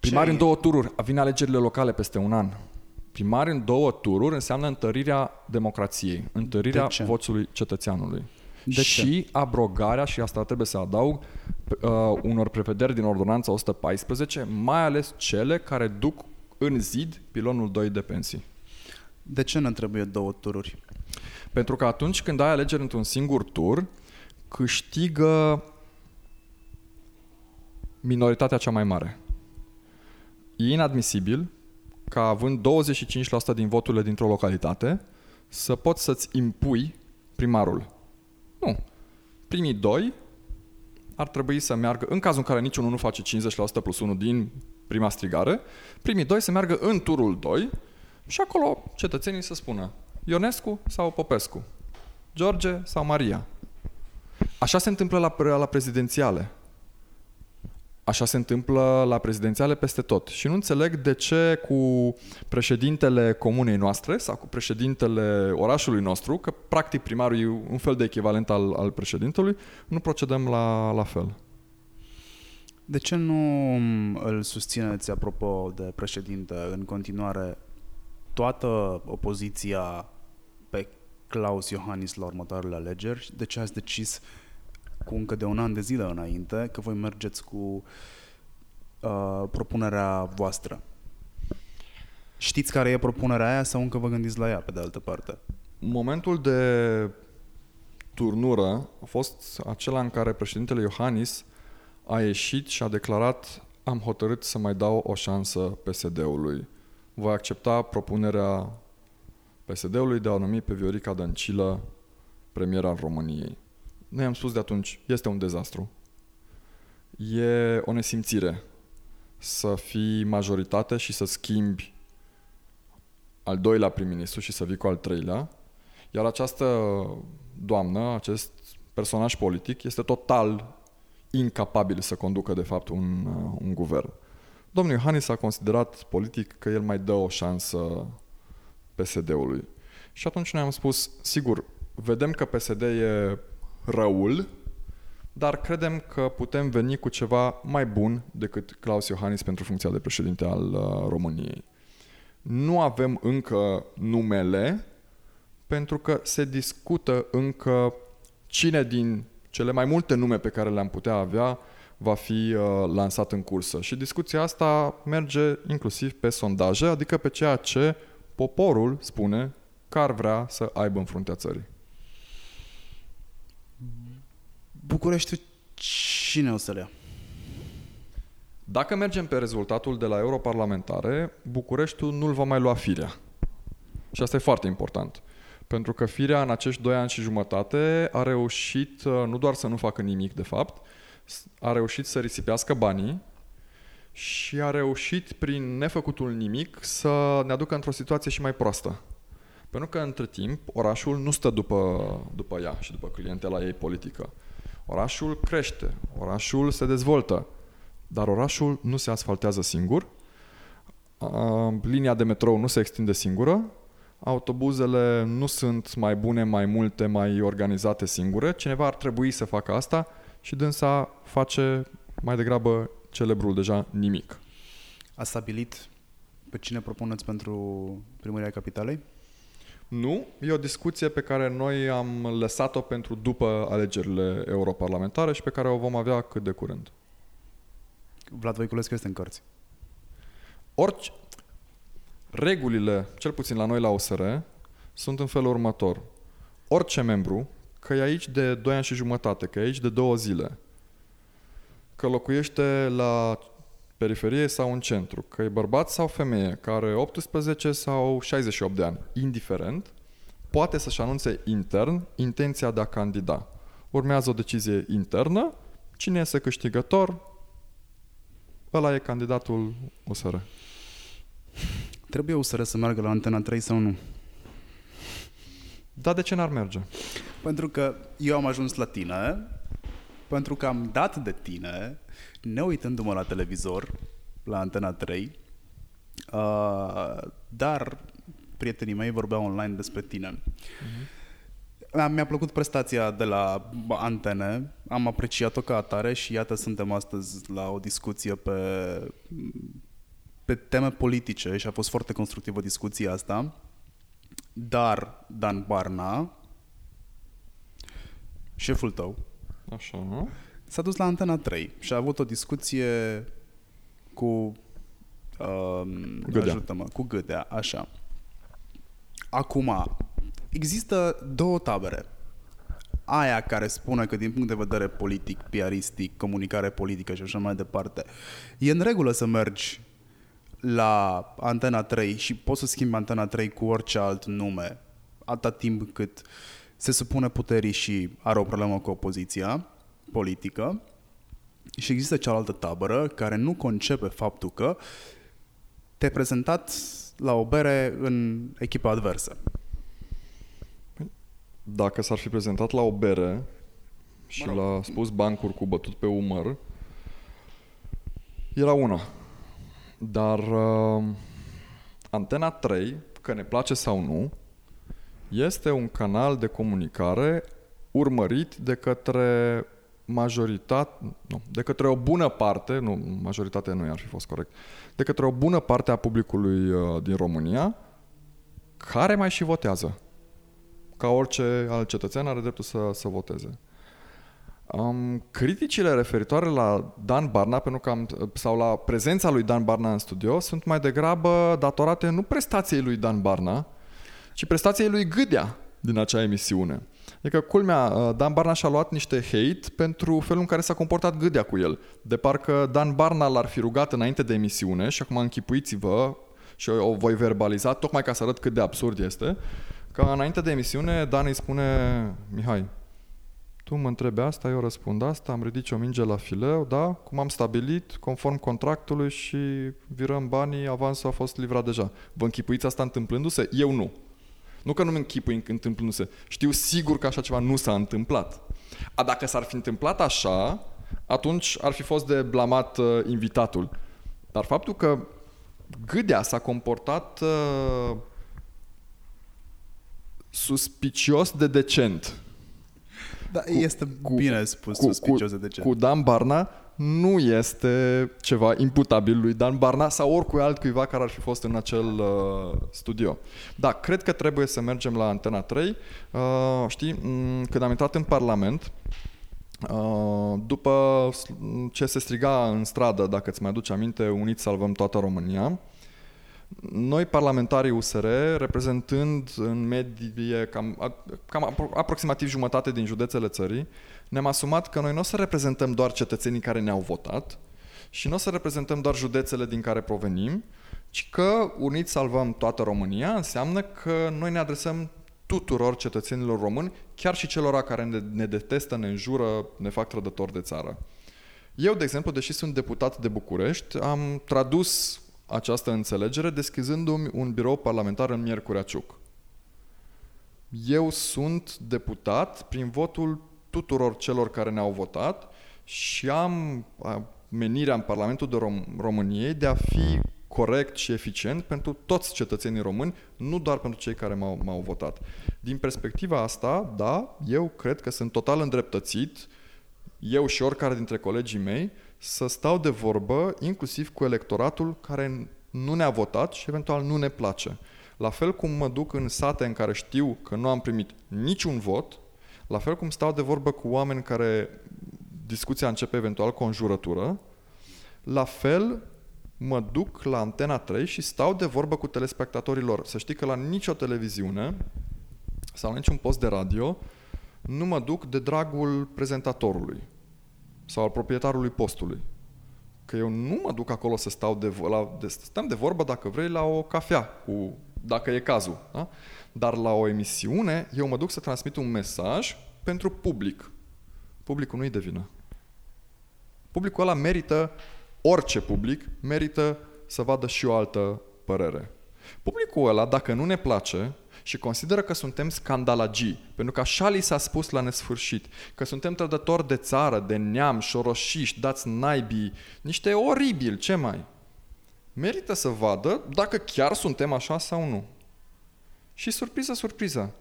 Primari în două tururi, vin alegerile locale peste un an. Primari în două tururi înseamnă întărirea democrației, întărirea De ce? votului cetățeanului. De și ce? abrogarea, și asta trebuie să adaug, uh, unor prevederi din ordonanța 114, mai ales cele care duc în zid pilonul 2 de pensii. De ce ne trebuie două tururi? Pentru că atunci când ai alegeri într-un singur tur, câștigă minoritatea cea mai mare. E inadmisibil ca având 25% din voturile dintr-o localitate să poți să-ți impui primarul. Nu. Primii doi ar trebui să meargă, în cazul în care niciunul nu face 50% plus 1 din prima strigare, primii doi să meargă în turul 2 și acolo cetățenii să spună Ionescu sau Popescu, George sau Maria. Așa se întâmplă la, pre- la prezidențiale. Așa se întâmplă la prezidențiale peste tot. Și nu înțeleg de ce cu președintele comunei noastre sau cu președintele orașului nostru, că practic primarul e un fel de echivalent al, al președintelui, nu procedăm la, la fel. De ce nu îl susțineți, apropo de președinte, în continuare toată opoziția pe Claus Iohannis la următoarele alegeri? De ce ați decis cu încă de un an de zile înainte că voi mergeți cu uh, propunerea voastră? Știți care e propunerea aia sau încă vă gândiți la ea, pe de altă parte? Momentul de turnură a fost acela în care președintele Iohannis a ieșit și a declarat am hotărât să mai dau o șansă PSD-ului. Voi accepta propunerea PSD-ului de a numi pe Viorica Dăncilă premiera în României. Noi am spus de atunci, este un dezastru. E o nesimțire să fii majoritate și să schimbi al doilea prim-ministru și să vii cu al treilea. Iar această doamnă, acest personaj politic, este total incapabil să conducă, de fapt, un, uh, un guvern. Domnul Iohannis a considerat politic că el mai dă o șansă PSD-ului. Și atunci noi am spus, sigur, vedem că PSD e răul, dar credem că putem veni cu ceva mai bun decât Claus Iohannis pentru funcția de președinte al uh, României. Nu avem încă numele, pentru că se discută încă cine din cele mai multe nume pe care le-am putea avea va fi uh, lansat în cursă. Și discuția asta merge inclusiv pe sondaje, adică pe ceea ce poporul spune că ar vrea să aibă în fruntea țării. București cine o să le ia? Dacă mergem pe rezultatul de la europarlamentare, Bucureștiul nu-l va mai lua firea. Și asta e foarte important. Pentru că firea în acești doi ani și jumătate a reușit uh, nu doar să nu facă nimic, de fapt, a reușit să risipească banii și a reușit, prin nefăcutul nimic, să ne aducă într-o situație și mai proastă. Pentru că, între timp, orașul nu stă după, după ea și după clientela ei politică. Orașul crește, orașul se dezvoltă, dar orașul nu se asfaltează singur, uh, linia de metrou nu se extinde singură, autobuzele nu sunt mai bune, mai multe, mai organizate singure, cineva ar trebui să facă asta și dânsa face mai degrabă celebrul deja nimic. A stabilit pe cine propuneți pentru primăria capitalei? Nu, e o discuție pe care noi am lăsat-o pentru după alegerile europarlamentare și pe care o vom avea cât de curând. Vlad Voiculescu este în cărți. Orice... Regulile, cel puțin la noi la OSR, sunt în felul următor. Orice membru, că e aici de 2 ani și jumătate, că e aici de două zile, că locuiește la periferie sau în centru, că e bărbat sau femeie, care are 18 sau 68 de ani, indiferent, poate să-și anunțe intern intenția de a candida. Urmează o decizie internă, cine este câștigător, ăla e candidatul USR. Trebuie USR să meargă la Antena 3 sau nu? Dar de ce n-ar merge? Pentru că eu am ajuns la tine, pentru că am dat de tine, ne uitându-mă la televizor, la Antena 3, uh, dar prietenii mei vorbeau online despre tine. Uh-huh. Mi-a plăcut prestația de la antene, am apreciat-o ca atare și iată suntem astăzi la o discuție pe, pe teme politice și a fost foarte constructivă discuția asta. Dar Dan Barna, șeful tău, Așa, nu? s-a dus la Antena 3 și a avut o discuție cu um, Gâdea. ajută-mă, cu Gâdea, așa. Acum, există două tabere. Aia care spune că din punct de vedere politic, piaristic, comunicare politică și așa mai departe, e în regulă să mergi la Antena 3 și poți să schimbi Antena 3 cu orice alt nume, atâta timp cât se supune puterii și are o problemă cu opoziția politică. Și există cealaltă tabără care nu concepe faptul că te-ai prezentat la o bere în echipa adversă. Dacă s-ar fi prezentat la o bere și Mă rog. l-a spus bancuri cu bătut pe umăr, era una. Dar uh, Antena 3, că ne place sau nu, este un canal de comunicare urmărit de către majoritate, nu, de către o bună parte, nu, majoritatea nu ar fi fost corect, de către o bună parte a publicului uh, din România care mai și votează. Ca orice alt cetățean are dreptul să, să voteze. Um, criticile referitoare la Dan Barna pentru că am, sau la prezența lui Dan Barna în studio sunt mai degrabă datorate nu prestației lui Dan Barna, ci prestației lui Gâdea din acea emisiune. Adică, culmea, uh, Dan Barna și-a luat niște hate pentru felul în care s-a comportat Gâdea cu el. De parcă Dan Barna l-ar fi rugat înainte de emisiune și acum închipuiți-vă și o voi verbaliza tocmai ca să arăt cât de absurd este, că înainte de emisiune Dan îi spune Mihai, tu mă întrebi asta, eu răspund asta, am ridicat o minge la fileu, da? Cum am stabilit, conform contractului și virăm banii, avansul a fost livrat deja. Vă închipuiți asta întâmplându-se? Eu nu. Nu că nu-mi închipui întâmplându-se. Știu sigur că așa ceva nu s-a întâmplat. A, dacă s-ar fi întâmplat așa, atunci ar fi fost de blamat uh, invitatul. Dar faptul că Gâdea s-a comportat uh, suspicios de decent Da, cu, este cu, bine spus, cu, suspicios cu, de ce. cu Dan Barna nu este ceva imputabil lui Dan Barna sau oricui altcuiva care ar fi fost în acel uh, studio. Da, cred că trebuie să mergem la Antena 3. Uh, știi, m- când am intrat în Parlament, uh, după ce se striga în stradă, dacă îți mai aduci aminte, Uniți salvăm toată România, noi, parlamentarii USR, reprezentând în medie cam, cam apro- aproximativ jumătate din județele țării, ne-am asumat că noi nu o să reprezentăm doar cetățenii care ne-au votat și nu o să reprezentăm doar județele din care provenim, ci că uniți salvăm toată România înseamnă că noi ne adresăm tuturor cetățenilor români, chiar și celor care ne, ne detestă, ne înjură, ne fac trădători de țară. Eu, de exemplu, deși sunt deputat de București, am tradus această înțelegere deschizându-mi un birou parlamentar în Miercurea Ciuc. Eu sunt deputat prin votul tuturor celor care ne-au votat și am menirea în Parlamentul de Rom- României de a fi corect și eficient pentru toți cetățenii români, nu doar pentru cei care m-au, m-au votat. Din perspectiva asta, da, eu cred că sunt total îndreptățit, eu și oricare dintre colegii mei, să stau de vorbă inclusiv cu electoratul care nu ne-a votat și eventual nu ne place. La fel cum mă duc în sate în care știu că nu am primit niciun vot, la fel cum stau de vorbă cu oameni care discuția începe eventual cu o înjurătură, la fel mă duc la Antena 3 și stau de vorbă cu telespectatorii lor. Să știi că la nicio televiziune sau la niciun post de radio nu mă duc de dragul prezentatorului sau al proprietarului postului. Că eu nu mă duc acolo să stau de, la, de, stăm de vorbă, dacă vrei, la o cafea, cu, dacă e cazul. Da? Dar la o emisiune, eu mă duc să transmit un mesaj pentru public. Publicul nu-i de vină. Publicul ăla merită orice public merită să vadă și o altă părere. Publicul ăla, dacă nu ne place și consideră că suntem scandalagii, pentru că așa li s-a spus la nesfârșit, că suntem trădători de țară, de neam, șoroșiști, dați naibii, niște oribili, ce mai? Merită să vadă dacă chiar suntem așa sau nu. Și surpriză, surpriză,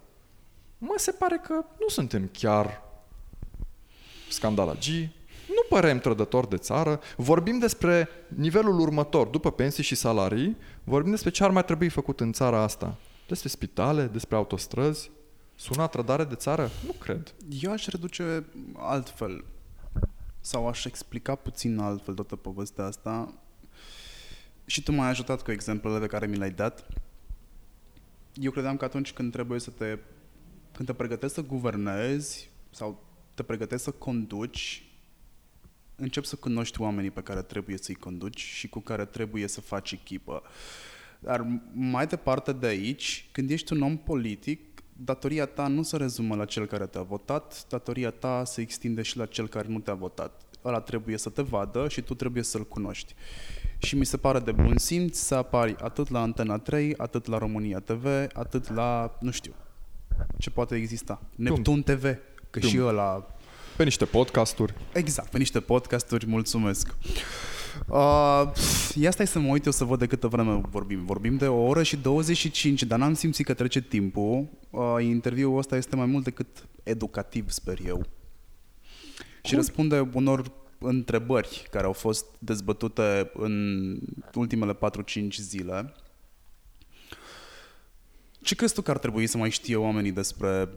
mă se pare că nu suntem chiar scandalagii, nu părem trădători de țară, vorbim despre nivelul următor, după pensii și salarii, vorbim despre ce ar mai trebui făcut în țara asta. Despre spitale, despre autostrăzi. Sună trădare de țară? Nu cred. Eu aș reduce altfel sau aș explica puțin altfel toată povestea asta și tu m-ai ajutat cu exemplele pe care mi le-ai dat. Eu credeam că atunci când trebuie să te când te pregătești să guvernezi sau te pregătești să conduci, începi să cunoști oamenii pe care trebuie să-i conduci și cu care trebuie să faci echipă. Dar mai departe de aici, când ești un om politic, datoria ta nu se rezumă la cel care te-a votat, datoria ta se extinde și la cel care nu te-a votat. Ăla trebuie să te vadă și tu trebuie să-l cunoști. Și mi se pare de bun simț să apari atât la Antena 3, atât la România TV, atât la, nu știu, ce poate exista. Neptun TV, că Tum. și ăla Pe niște podcasturi. Exact, pe niște podcasturi, mulțumesc. Uh, ia stai să mă uit eu să văd de câtă vreme vorbim. Vorbim de o oră și 25, dar n-am simțit că trece timpul. Uh, interviul ăsta este mai mult decât educativ, sper eu. Și răspunde unor întrebări care au fost dezbătute în ultimele 4-5 zile. Ce crezi tu că ar trebui să mai știe oamenii despre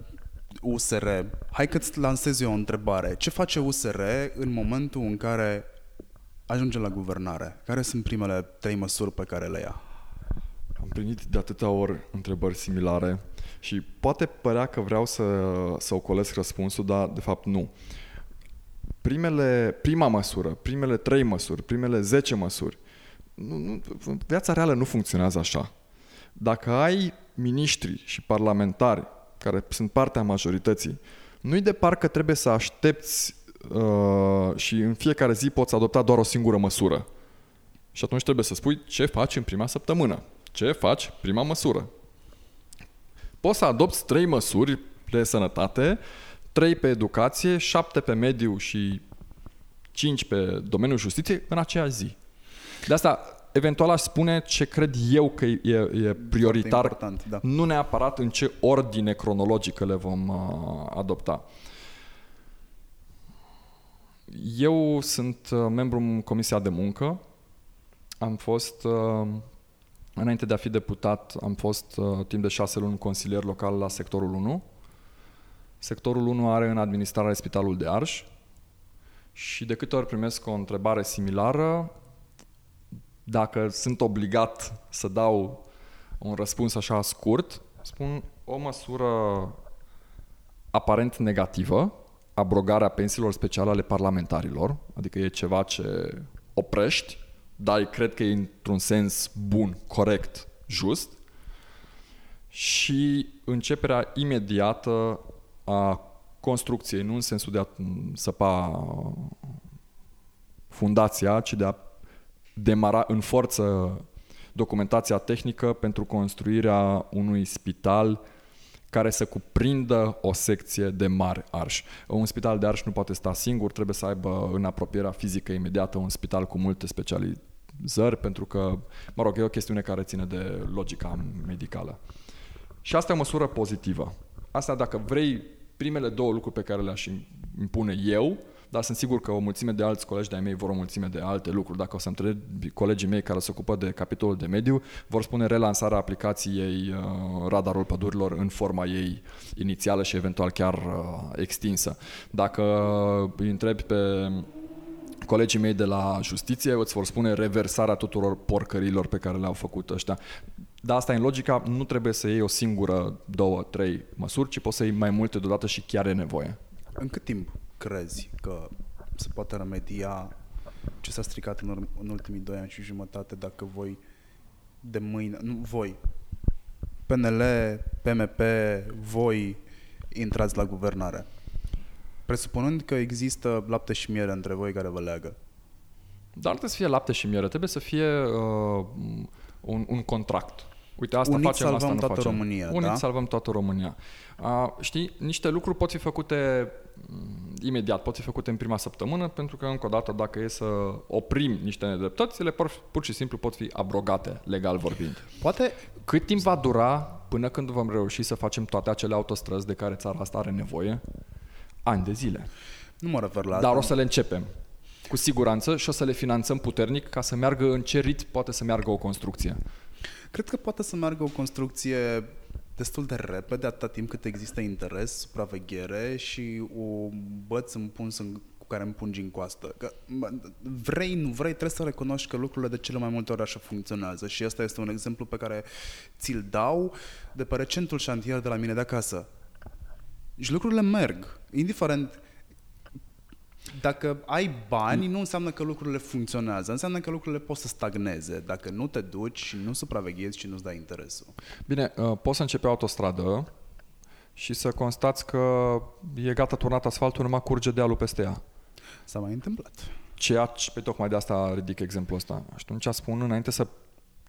USR? Hai că-ți lansez eu o întrebare. Ce face USR în momentul în care ajunge la guvernare? Care sunt primele trei măsuri pe care le ia? Am primit de atâtea ori întrebări similare și poate părea că vreau să, să ocolesc răspunsul, dar de fapt nu. Primele, prima măsură, primele trei măsuri, primele zece măsuri, nu, nu, viața reală nu funcționează așa. Dacă ai miniștri și parlamentari care sunt partea majorității, nu-i de parcă trebuie să aștepți uh, și în fiecare zi poți adopta doar o singură măsură. Și atunci trebuie să spui ce faci în prima săptămână. Ce faci? Prima măsură. Poți să adopți trei măsuri de sănătate, trei pe educație, șapte pe mediu și cinci pe domeniul justiției în aceeași zi. De asta, eventual aș spune ce cred eu că e, e prioritar, important, da. nu neapărat în ce ordine cronologică le vom uh, adopta. Eu sunt uh, membru în Comisia de Muncă. Am fost, uh, înainte de a fi deputat, am fost uh, timp de șase luni consilier local la sectorul 1. Sectorul 1 are în administrare Spitalul de Arș și de câte ori primesc o întrebare similară, dacă sunt obligat să dau un răspuns așa scurt, spun o măsură aparent negativă, abrogarea pensiilor speciale ale parlamentarilor, adică e ceva ce oprești, dar cred că e într-un sens bun, corect, just, și începerea imediată a construcției, nu în sensul de a săpa fundația, ci de a demara în forță documentația tehnică pentru construirea unui spital care să cuprindă o secție de mari arș. Un spital de arș nu poate sta singur, trebuie să aibă în apropierea fizică imediată un spital cu multe specializări, pentru că, mă rog, e o chestiune care ține de logica medicală. Și asta e o măsură pozitivă. Asta dacă vrei primele două lucruri pe care le-aș impune eu, dar sunt sigur că o mulțime de alți colegi de-ai mei vor o mulțime de alte lucruri. Dacă o să întreb colegii mei care se ocupă de capitolul de mediu, vor spune relansarea aplicației uh, radarul pădurilor în forma ei inițială și eventual chiar uh, extinsă. Dacă îi întrebi pe colegii mei de la justiție îți vor spune reversarea tuturor porcărilor pe care le-au făcut ăștia. Dar asta în logica, nu trebuie să iei o singură, două, trei măsuri, ci poți să iei mai multe deodată și chiar e nevoie. În cât timp crezi că se poate remedia ce s-a stricat în, urm- în ultimii doi ani și jumătate dacă voi de mâine, nu voi, PNL, PMP, voi intrați la guvernare? Presupunând că există lapte și miere între voi care vă leagă. Dar nu trebuie să fie lapte și miere, trebuie să fie uh, un, un contract. Uite, asta Unit facem, asta salvăm nu toată facem. România, Unit da? salvăm toată România. Uh, știi, niște lucruri pot fi făcute mm, imediat, pot fi făcute în prima săptămână, pentru că, încă o dată, dacă e să oprim niște nedreptăți, ele pur, pur și simplu pot fi abrogate, legal vorbind. Poate Cât timp va dura până când vom reuși să facem toate acele autostrăzi de care țara asta are nevoie? Ani de zile. nu mă refer la Dar asta. o să le începem. Cu siguranță și o să le finanțăm puternic ca să meargă în ce rit poate să meargă o construcție. Cred că poate să meargă o construcție destul de repede, atâta timp cât există interes, supraveghere și o băț împuns în, cu care împungi în coastă. Că, mă, vrei, nu vrei, trebuie să recunoști că lucrurile de cele mai multe ori așa funcționează și ăsta este un exemplu pe care ți-l dau de pe recentul șantier de la mine de acasă. Și lucrurile merg, indiferent dacă ai bani, nu înseamnă că lucrurile funcționează, înseamnă că lucrurile pot să stagneze dacă nu te duci și nu supraveghezi și nu-ți dai interesul. Bine, uh, poți să începi o autostradă și să constați că e gata turnat asfaltul, numai curge dealul peste ea. S-a mai întâmplat. Ceea ce, pe tocmai de asta ridic exemplul ăsta. Și atunci spun, înainte să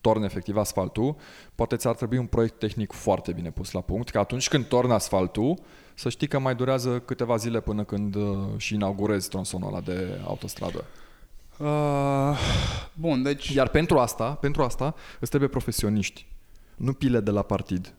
torni efectiv asfaltul, poate ți-ar trebui un proiect tehnic foarte bine pus la punct, că atunci când torni asfaltul, să știi că mai durează câteva zile până când uh, și inaugurezi tronsonul ăla de autostradă. Uh, bun, deci... Iar pentru asta, pentru asta îți trebuie profesioniști, nu pile de la partid,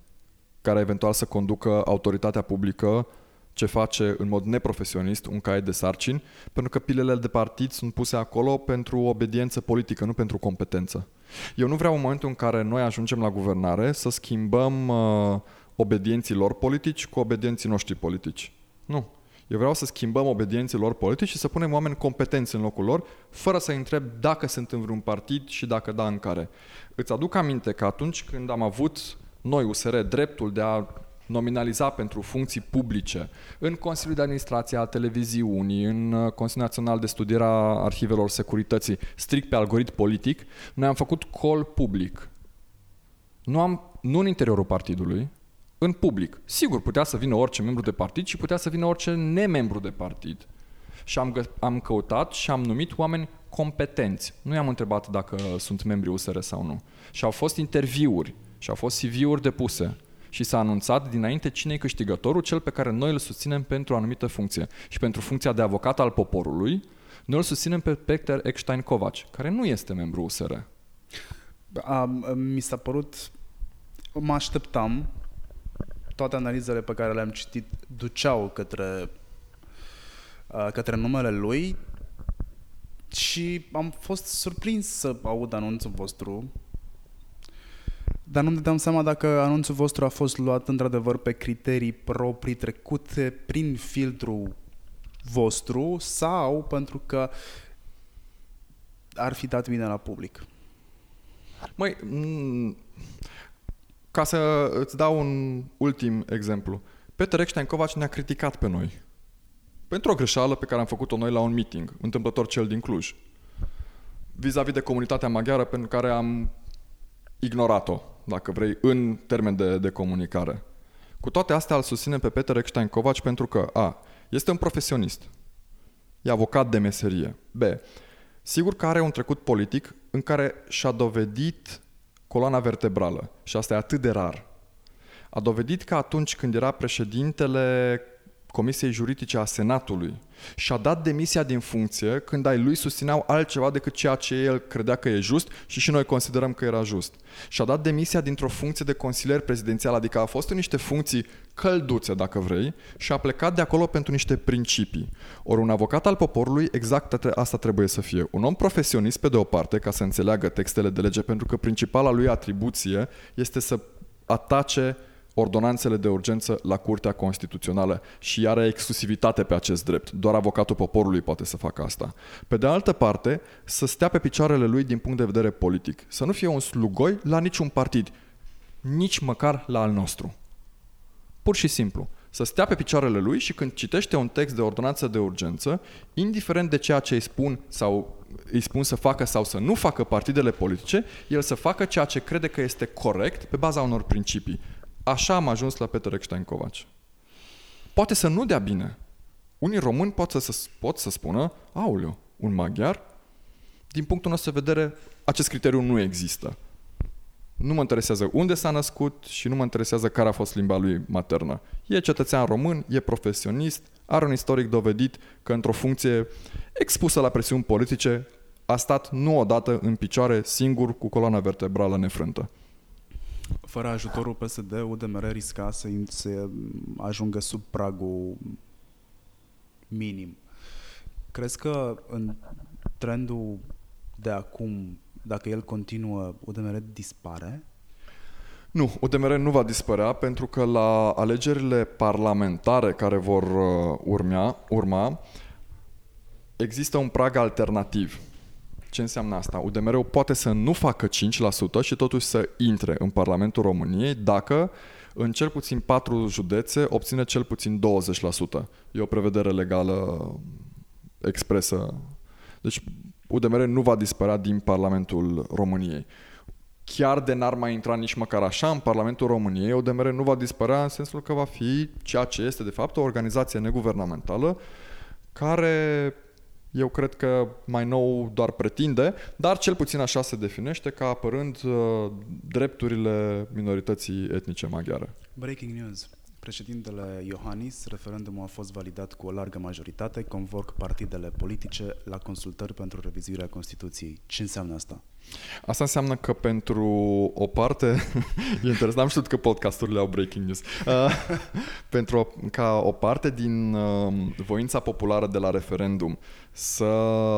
care eventual să conducă autoritatea publică ce face în mod neprofesionist un caiet de sarcini, pentru că pilele de partid sunt puse acolo pentru obediență politică, nu pentru competență. Eu nu vreau în momentul în care noi ajungem la guvernare să schimbăm uh, obedienții lor politici cu obedienții noștri politici. Nu. Eu vreau să schimbăm obedienții lor politici și să punem oameni competenți în locul lor, fără să întreb dacă sunt în vreun partid și dacă da în care. Îți aduc aminte că atunci când am avut noi, USR, dreptul de a nominaliza pentru funcții publice în Consiliul de Administrație al Televiziunii, în uh, Consiliul Național de Studiere a Arhivelor Securității, strict pe algoritm politic, noi am făcut call public. Nu, am, nu în interiorul partidului, în public. Sigur, putea să vină orice membru de partid și putea să vină orice nemembru de partid. Și am, gă- am căutat și am numit oameni competenți. Nu i-am întrebat dacă sunt membri USR sau nu. Și au fost interviuri și au fost CV-uri depuse. Și s-a anunțat dinainte cine e câștigătorul, cel pe care noi îl susținem pentru o anumită funcție. Și pentru funcția de avocat al poporului, noi îl susținem pe Peter Eckstein Kovac, care nu este membru USR. A, mi s-a părut... Mă așteptam. Toate analizele pe care le-am citit duceau către, a, către numele lui și am fost surprins să aud anunțul vostru dar nu-mi dădeam seama dacă anunțul vostru a fost luat într-adevăr pe criterii proprii trecute prin filtru vostru sau pentru că ar fi dat bine la public. Măi, m- ca să îți dau un ultim exemplu. Peter Eckstein Kovac ne-a criticat pe noi. Pentru o greșeală pe care am făcut-o noi la un meeting, întâmplător cel din Cluj. Vis-a-vis de comunitatea maghiară pentru care am ignorat-o, dacă vrei, în termen de, de comunicare. Cu toate astea îl susținem pe Peter Eckstein Kovac pentru că A. Este un profesionist. E avocat de meserie. B. Sigur că are un trecut politic în care și-a dovedit coloana vertebrală. Și asta e atât de rar. A dovedit că atunci când era președintele Comisiei Juridice a Senatului și-a dat demisia din funcție când ai lui susțineau altceva decât ceea ce el credea că e just și și noi considerăm că era just. Și-a dat demisia dintr-o funcție de consilier prezidențial, adică a fost în niște funcții călduțe, dacă vrei, și a plecat de acolo pentru niște principii. Ori un avocat al poporului, exact asta trebuie să fie. Un om profesionist, pe de o parte, ca să înțeleagă textele de lege, pentru că principala lui atribuție este să atace ordonanțele de urgență la Curtea Constituțională și are exclusivitate pe acest drept. Doar avocatul poporului poate să facă asta. Pe de altă parte, să stea pe picioarele lui din punct de vedere politic. Să nu fie un slugoi la niciun partid, nici măcar la al nostru. Pur și simplu. Să stea pe picioarele lui și când citește un text de ordonanță de urgență, indiferent de ceea ce îi spun sau îi spun să facă sau să nu facă partidele politice, el să facă ceea ce crede că este corect pe baza unor principii. Așa am ajuns la Peter Eckstein Kovac. Poate să nu dea bine. Unii români pot să, pot să spună, auleu, un maghiar? din punctul nostru de vedere, acest criteriu nu există. Nu mă interesează unde s-a născut și nu mă interesează care a fost limba lui maternă. E cetățean român, e profesionist, are un istoric dovedit că într-o funcție expusă la presiuni politice a stat nu odată în picioare singur cu coloana vertebrală nefrântă. Fără ajutorul PSD, UDMR risca să, să ajungă sub pragul minim. Crezi că în trendul de acum, dacă el continuă, UDMR dispare? Nu, UDMR nu va dispărea pentru că la alegerile parlamentare care vor uh, urmea, urma există un prag alternativ. Ce înseamnă asta? UDMR-ul poate să nu facă 5% și totuși să intre în Parlamentul României dacă în cel puțin 4 județe obține cel puțin 20%. E o prevedere legală expresă. Deci UDMR nu va dispărea din Parlamentul României. Chiar de n-ar mai intra nici măcar așa în Parlamentul României, UDMR nu va dispărea în sensul că va fi ceea ce este de fapt o organizație neguvernamentală care eu cred că mai nou doar pretinde, dar cel puțin așa se definește ca apărând uh, drepturile minorității etnice maghiare. Breaking news. Președintele Iohannis, referendumul a fost validat cu o largă majoritate, convoc partidele politice la consultări pentru revizuirea Constituției. Ce înseamnă asta? Asta înseamnă că pentru o parte, e interesant, am știut că podcasturile au breaking news, uh, pentru o, ca o parte din uh, voința populară de la referendum să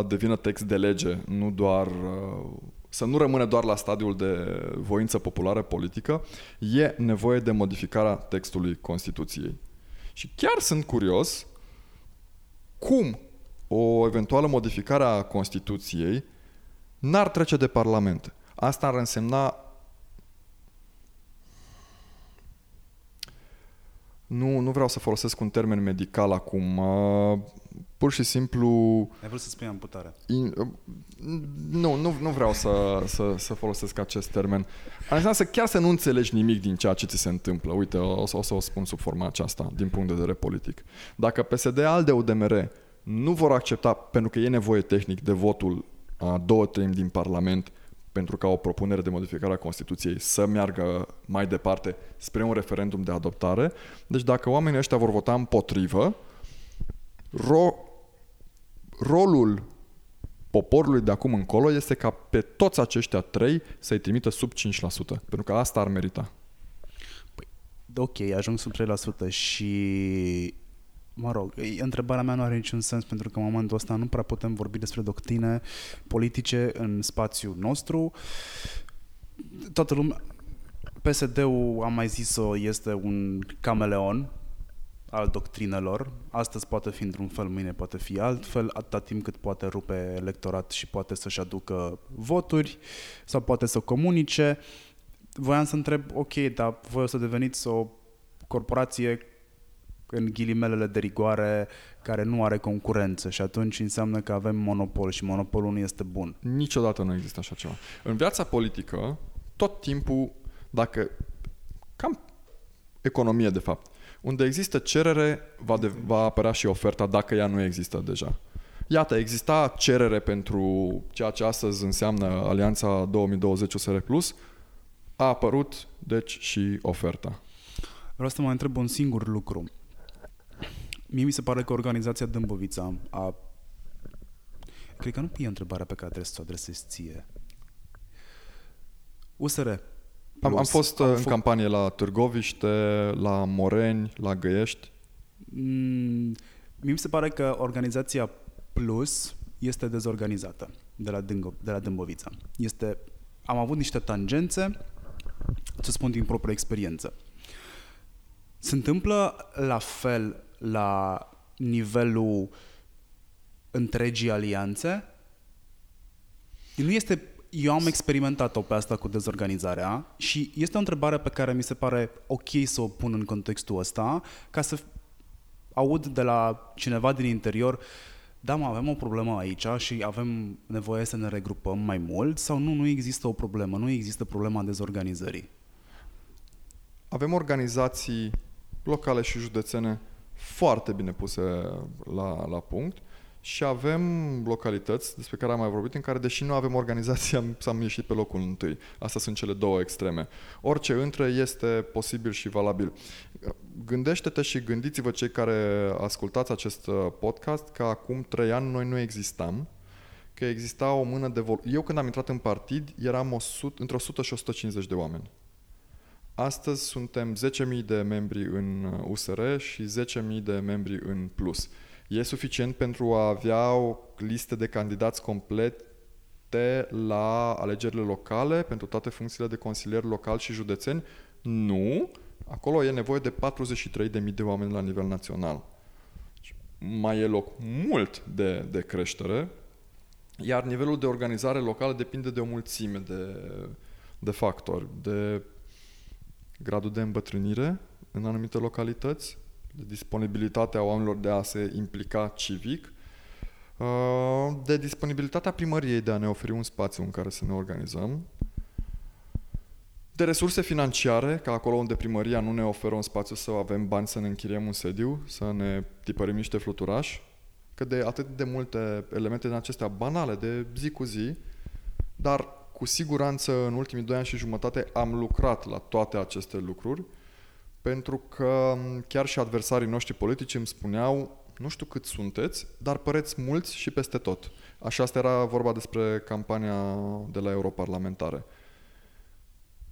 devină text de lege, nu doar uh, să nu rămână doar la stadiul de voință populară politică, e nevoie de modificarea textului Constituției. Și chiar sunt curios cum o eventuală modificare a Constituției n-ar trece de Parlament. Asta ar însemna Nu, nu vreau să folosesc un termen medical acum. Uh, pur și simplu... Ai vrut să spui amputare. In, uh, nu, nu, nu vreau să, să, să folosesc acest termen. Ar să chiar să nu înțelegi nimic din ceea ce ți se întâmplă. Uite, o, o să o spun sub forma aceasta, din punct de vedere politic. Dacă PSD, ALDE, UDMR nu vor accepta, pentru că e nevoie tehnic de votul a două treimi din Parlament pentru ca o propunere de modificare a Constituției să meargă mai departe spre un referendum de adoptare. Deci dacă oamenii ăștia vor vota împotrivă, ro- rolul poporului de acum încolo este ca pe toți aceștia trei să-i trimită sub 5%, pentru că asta ar merita. Păi, ok, ajung sub 3% și mă rog, întrebarea mea nu are niciun sens pentru că în momentul ăsta nu prea putem vorbi despre doctrine politice în spațiul nostru. Toată lumea, PSD-ul, am mai zis-o, este un cameleon al doctrinelor. Astăzi poate fi într-un fel, mâine poate fi altfel, atâta timp cât poate rupe electorat și poate să-și aducă voturi sau poate să comunice. Voiam să întreb, ok, dar voi o să deveniți o corporație în ghilimelele de rigoare care nu are concurență și atunci înseamnă că avem monopol și monopolul nu este bun. Niciodată nu există așa ceva. În viața politică, tot timpul, dacă cam economie de fapt, unde există cerere, va, de, va apărea și oferta dacă ea nu există deja. Iată, exista cerere pentru ceea ce astăzi înseamnă Alianța 2020 USR Plus, a apărut, deci, și oferta. Vreau să mă întreb un singur lucru. Mie mi se pare că organizația Dâmbovița a... Cred că nu e întrebarea pe care trebuie să o adresezi ție. USR. Am, am fost am în f- campanie la Târgoviște, la Moreni, la Găiești. Mm, mie mi se pare că organizația Plus este dezorganizată de la, Dângo, de la Dâmbovița. Este, am avut niște tangențe, să spun din proprie experiență. Se întâmplă la fel la nivelul întregii alianțe. Nu este eu am experimentat-o pe asta cu dezorganizarea și este o întrebare pe care mi se pare ok să o pun în contextul ăsta, ca să aud de la cineva din interior, da, mă, avem o problemă aici și avem nevoie să ne regrupăm mai mult sau nu, nu există o problemă, nu există problema dezorganizării. Avem organizații locale și județene foarte bine puse la, la punct și avem localități despre care am mai vorbit în care, deși nu avem organizație, am, am ieșit pe locul întâi. Astea sunt cele două extreme. Orice între este posibil și valabil. Gândește-te și gândiți-vă cei care ascultați acest uh, podcast că acum trei ani noi nu existam, că exista o mână de vol. Eu când am intrat în partid eram 100, între 100 și 150 de oameni. Astăzi suntem 10.000 de membri în USR uh, și 10.000 de membri în Plus. E suficient pentru a avea o listă de candidați complete la alegerile locale pentru toate funcțiile de consilier local și județeni? Nu. Acolo e nevoie de 43.000 de oameni la nivel național. Mai e loc mult de, de creștere, iar nivelul de organizare locală depinde de o mulțime de, de factori, de gradul de îmbătrânire în anumite localități, de disponibilitatea oamenilor de a se implica civic, uh, de disponibilitatea primăriei de a ne oferi un spațiu în care să ne organizăm, de resurse financiare, ca acolo unde primăria nu ne oferă un spațiu să avem bani să ne închiriem un sediu, să ne tipărim niște fluturași, că de atât de multe elemente din acestea banale, de zi cu zi, dar cu siguranță în ultimii doi ani și jumătate am lucrat la toate aceste lucruri pentru că chiar și adversarii noștri politici îmi spuneau nu știu cât sunteți, dar păreți mulți și peste tot. Așa asta era vorba despre campania de la europarlamentare.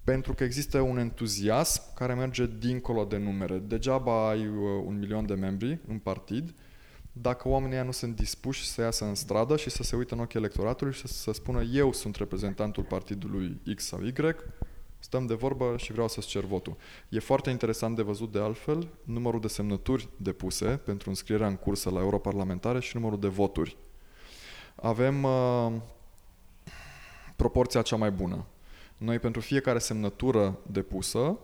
Pentru că există un entuziasm care merge dincolo de numere. Degeaba ai uh, un milion de membri în partid, dacă oamenii nu sunt dispuși să iasă în stradă și să se uită în ochii electoratului și să, să spună eu sunt reprezentantul partidului X sau Y, Stăm de vorbă și vreau să-ți cer votul. E foarte interesant de văzut de altfel numărul de semnături depuse pentru înscrierea în cursă la europarlamentare și numărul de voturi. Avem uh, proporția cea mai bună. Noi pentru fiecare semnătură depusă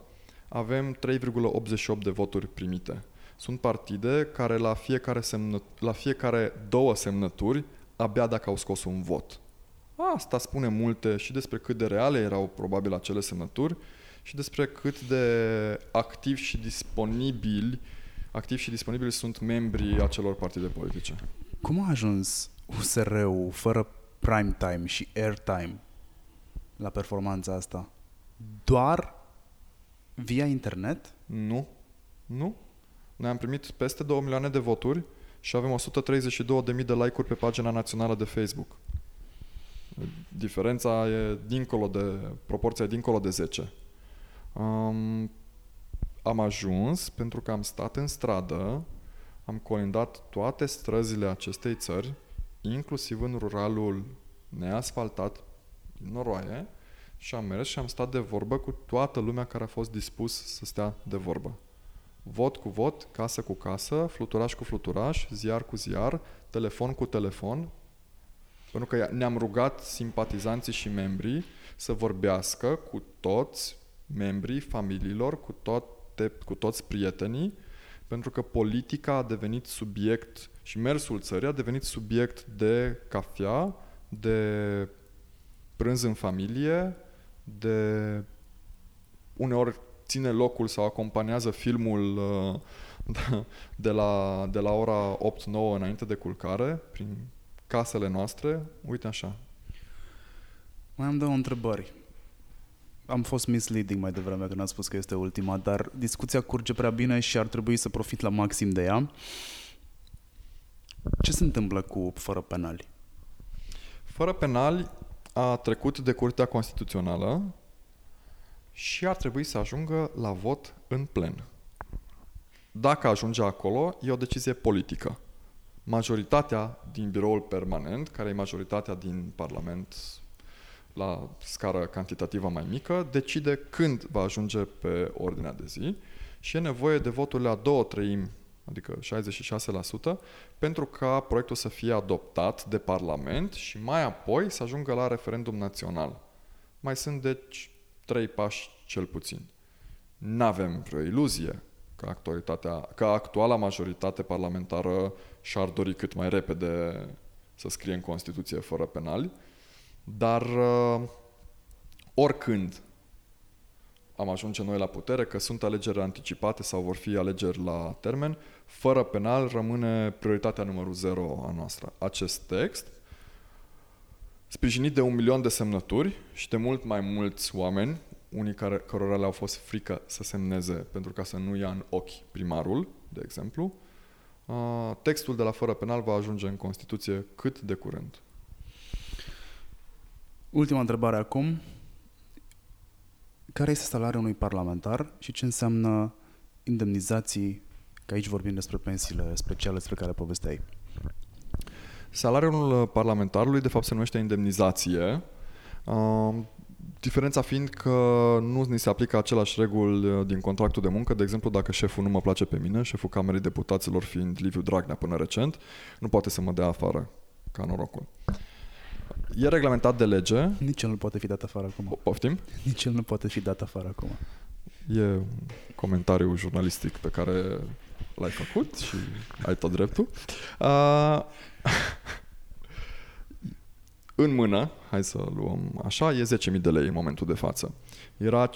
avem 3,88 de voturi primite. Sunt partide care la fiecare, semnă, la fiecare două semnături abia dacă au scos un vot. Asta spune multe și despre cât de reale erau probabil acele semnături și despre cât de activi și disponibili activi și disponibili sunt membrii acelor partide politice. Cum a ajuns USR-ul fără prime time și airtime la performanța asta? Doar via internet? Nu. Nu. Noi am primit peste 2 milioane de voturi și avem 132.000 de like-uri pe pagina națională de Facebook. Diferența e dincolo de, proporția e dincolo de 10. Um, am ajuns pentru că am stat în stradă, am colindat toate străzile acestei țări, inclusiv în ruralul neasfaltat din noroaie, și am mers și am stat de vorbă cu toată lumea care a fost dispus să stea de vorbă. Vot cu vot, casă cu casă, fluturaș cu fluturaș, ziar cu ziar, telefon cu telefon, pentru că ne-am rugat simpatizanții și membrii să vorbească cu toți membrii familiilor, cu, toate, cu toți prietenii, pentru că politica a devenit subiect și mersul țării a devenit subiect de cafea, de prânz în familie, de uneori ține locul sau acompaniază filmul uh, de la, de la ora 8-9 înainte de culcare, prin casele noastre, uite așa. Mai am două întrebări. Am fost misleading mai devreme când am spus că este ultima, dar discuția curge prea bine și ar trebui să profit la maxim de ea. Ce se întâmplă cu fără penali? Fără penali a trecut de Curtea Constituțională și ar trebui să ajungă la vot în plen. Dacă ajunge acolo, e o decizie politică majoritatea din biroul permanent, care e majoritatea din Parlament la scară cantitativă mai mică, decide când va ajunge pe ordinea de zi și e nevoie de voturile a două treimi, adică 66%, pentru ca proiectul să fie adoptat de Parlament și mai apoi să ajungă la referendum național. Mai sunt, deci, trei pași cel puțin. N-avem vreo iluzie că, actualitatea, că actuala majoritate parlamentară și-ar dori cât mai repede să scrie în Constituție fără penali, dar uh, oricând, am ajunge noi la putere, că sunt alegeri anticipate sau vor fi alegeri la termen, fără penal rămâne prioritatea numărul 0 a noastră. Acest text, sprijinit de un milion de semnături și de mult mai mulți oameni, unii care, cărora le-au fost frică să semneze pentru ca să nu ia în ochi primarul, de exemplu, textul de la fără penal va ajunge în Constituție cât de curând. Ultima întrebare acum. Care este salariul unui parlamentar și ce înseamnă indemnizații, că aici vorbim despre pensiile speciale despre care povesteai? Salariul parlamentarului, de fapt, se numește indemnizație. Diferența fiind că nu ni se aplică același reguli uh, din contractul de muncă. De exemplu, dacă șeful nu mă place pe mine, șeful Camerei Deputaților fiind Liviu Dragnea până recent, nu poate să mă dea afară, ca norocul. E reglementat de lege. Nici el nu poate fi dat afară acum. Poftim? Nici el nu poate fi dat afară acum. E un comentariu jurnalistic pe care l-ai făcut și ai tot dreptul. Uh, în mână, hai să luăm așa, e 10.000 de lei în momentul de față. Era 5.400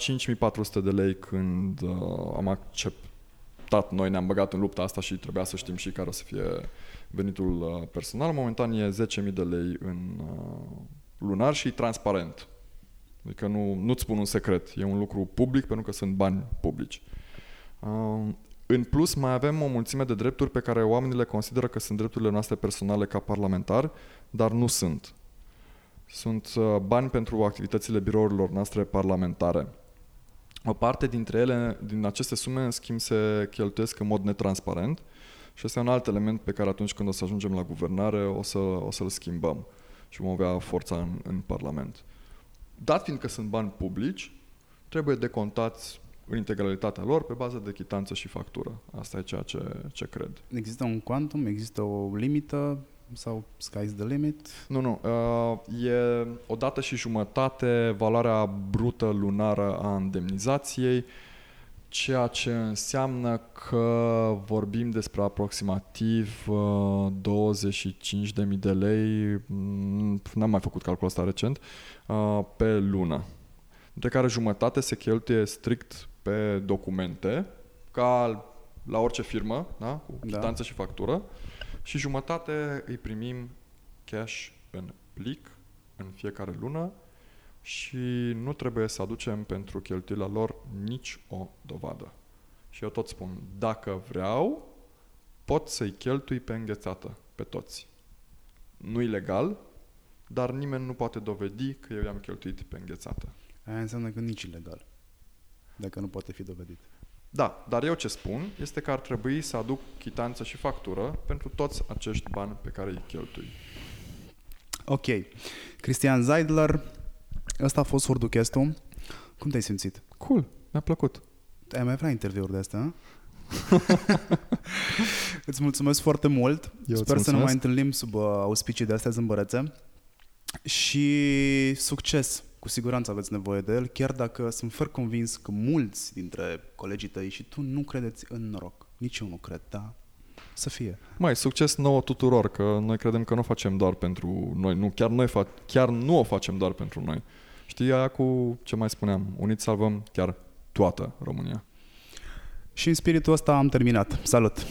de lei când uh, am acceptat, noi ne-am băgat în lupta asta și trebuia să știm și care o să fie venitul uh, personal. Momentan e 10.000 de lei în uh, lunar și transparent. Adică nu, nu-ți spun un secret, e un lucru public pentru că sunt bani publici. Uh, în plus, mai avem o mulțime de drepturi pe care oamenii le consideră că sunt drepturile noastre personale ca parlamentar, dar nu sunt. Sunt uh, bani pentru activitățile birourilor noastre parlamentare. O parte dintre ele, din aceste sume, în schimb, se cheltuiesc în mod netransparent și este un alt element pe care atunci când o să ajungem la guvernare o, să, o să-l schimbăm și vom avea forța în, în Parlament. Dat fiind că sunt bani publici, trebuie decontați în integralitatea lor pe bază de chitanță și factură. Asta e ceea ce, ce cred. Există un quantum, există o limită sau sky's the limit? Nu, nu. Uh, e o dată și jumătate valoarea brută lunară a indemnizației, ceea ce înseamnă că vorbim despre aproximativ uh, 25.000 de lei, mm, n-am mai făcut calculul ăsta recent, uh, pe lună. Dintre care jumătate se cheltuie strict pe documente, ca la orice firmă, da? cu da. și factură, și jumătate îi primim cash în plic în fiecare lună și nu trebuie să aducem pentru cheltuiala lor nici o dovadă. Și eu tot spun, dacă vreau, pot să-i cheltui pe înghețată, pe toți. Nu legal, dar nimeni nu poate dovedi că eu i-am cheltuit pe înghețată. Aia înseamnă că nici ilegal, dacă nu poate fi dovedit. Da, dar eu ce spun este că ar trebui să aduc chitanță și factură pentru toți acești bani pe care îi cheltui. Ok. Cristian Zeidler, ăsta a fost Furduchestul. Cum te-ai simțit? Cool, mi-a plăcut. Ai mai vrea interviuri de astea, Îți mulțumesc foarte mult. Eu Sper să ne mai întâlnim sub uh, auspicii de astea zâmbărețe. Și succes! Cu siguranță aveți nevoie de el, chiar dacă sunt fer convins că mulți dintre colegii tăi și tu nu credeți în noroc. Nici eu nu cred, da? Să fie. Mai succes nouă tuturor, că noi credem că nu o facem doar pentru noi. Nu, chiar, noi fa- chiar nu o facem doar pentru noi. Știi aia cu ce mai spuneam? Uniți salvăm chiar toată România. Și în spiritul ăsta am terminat. Salut!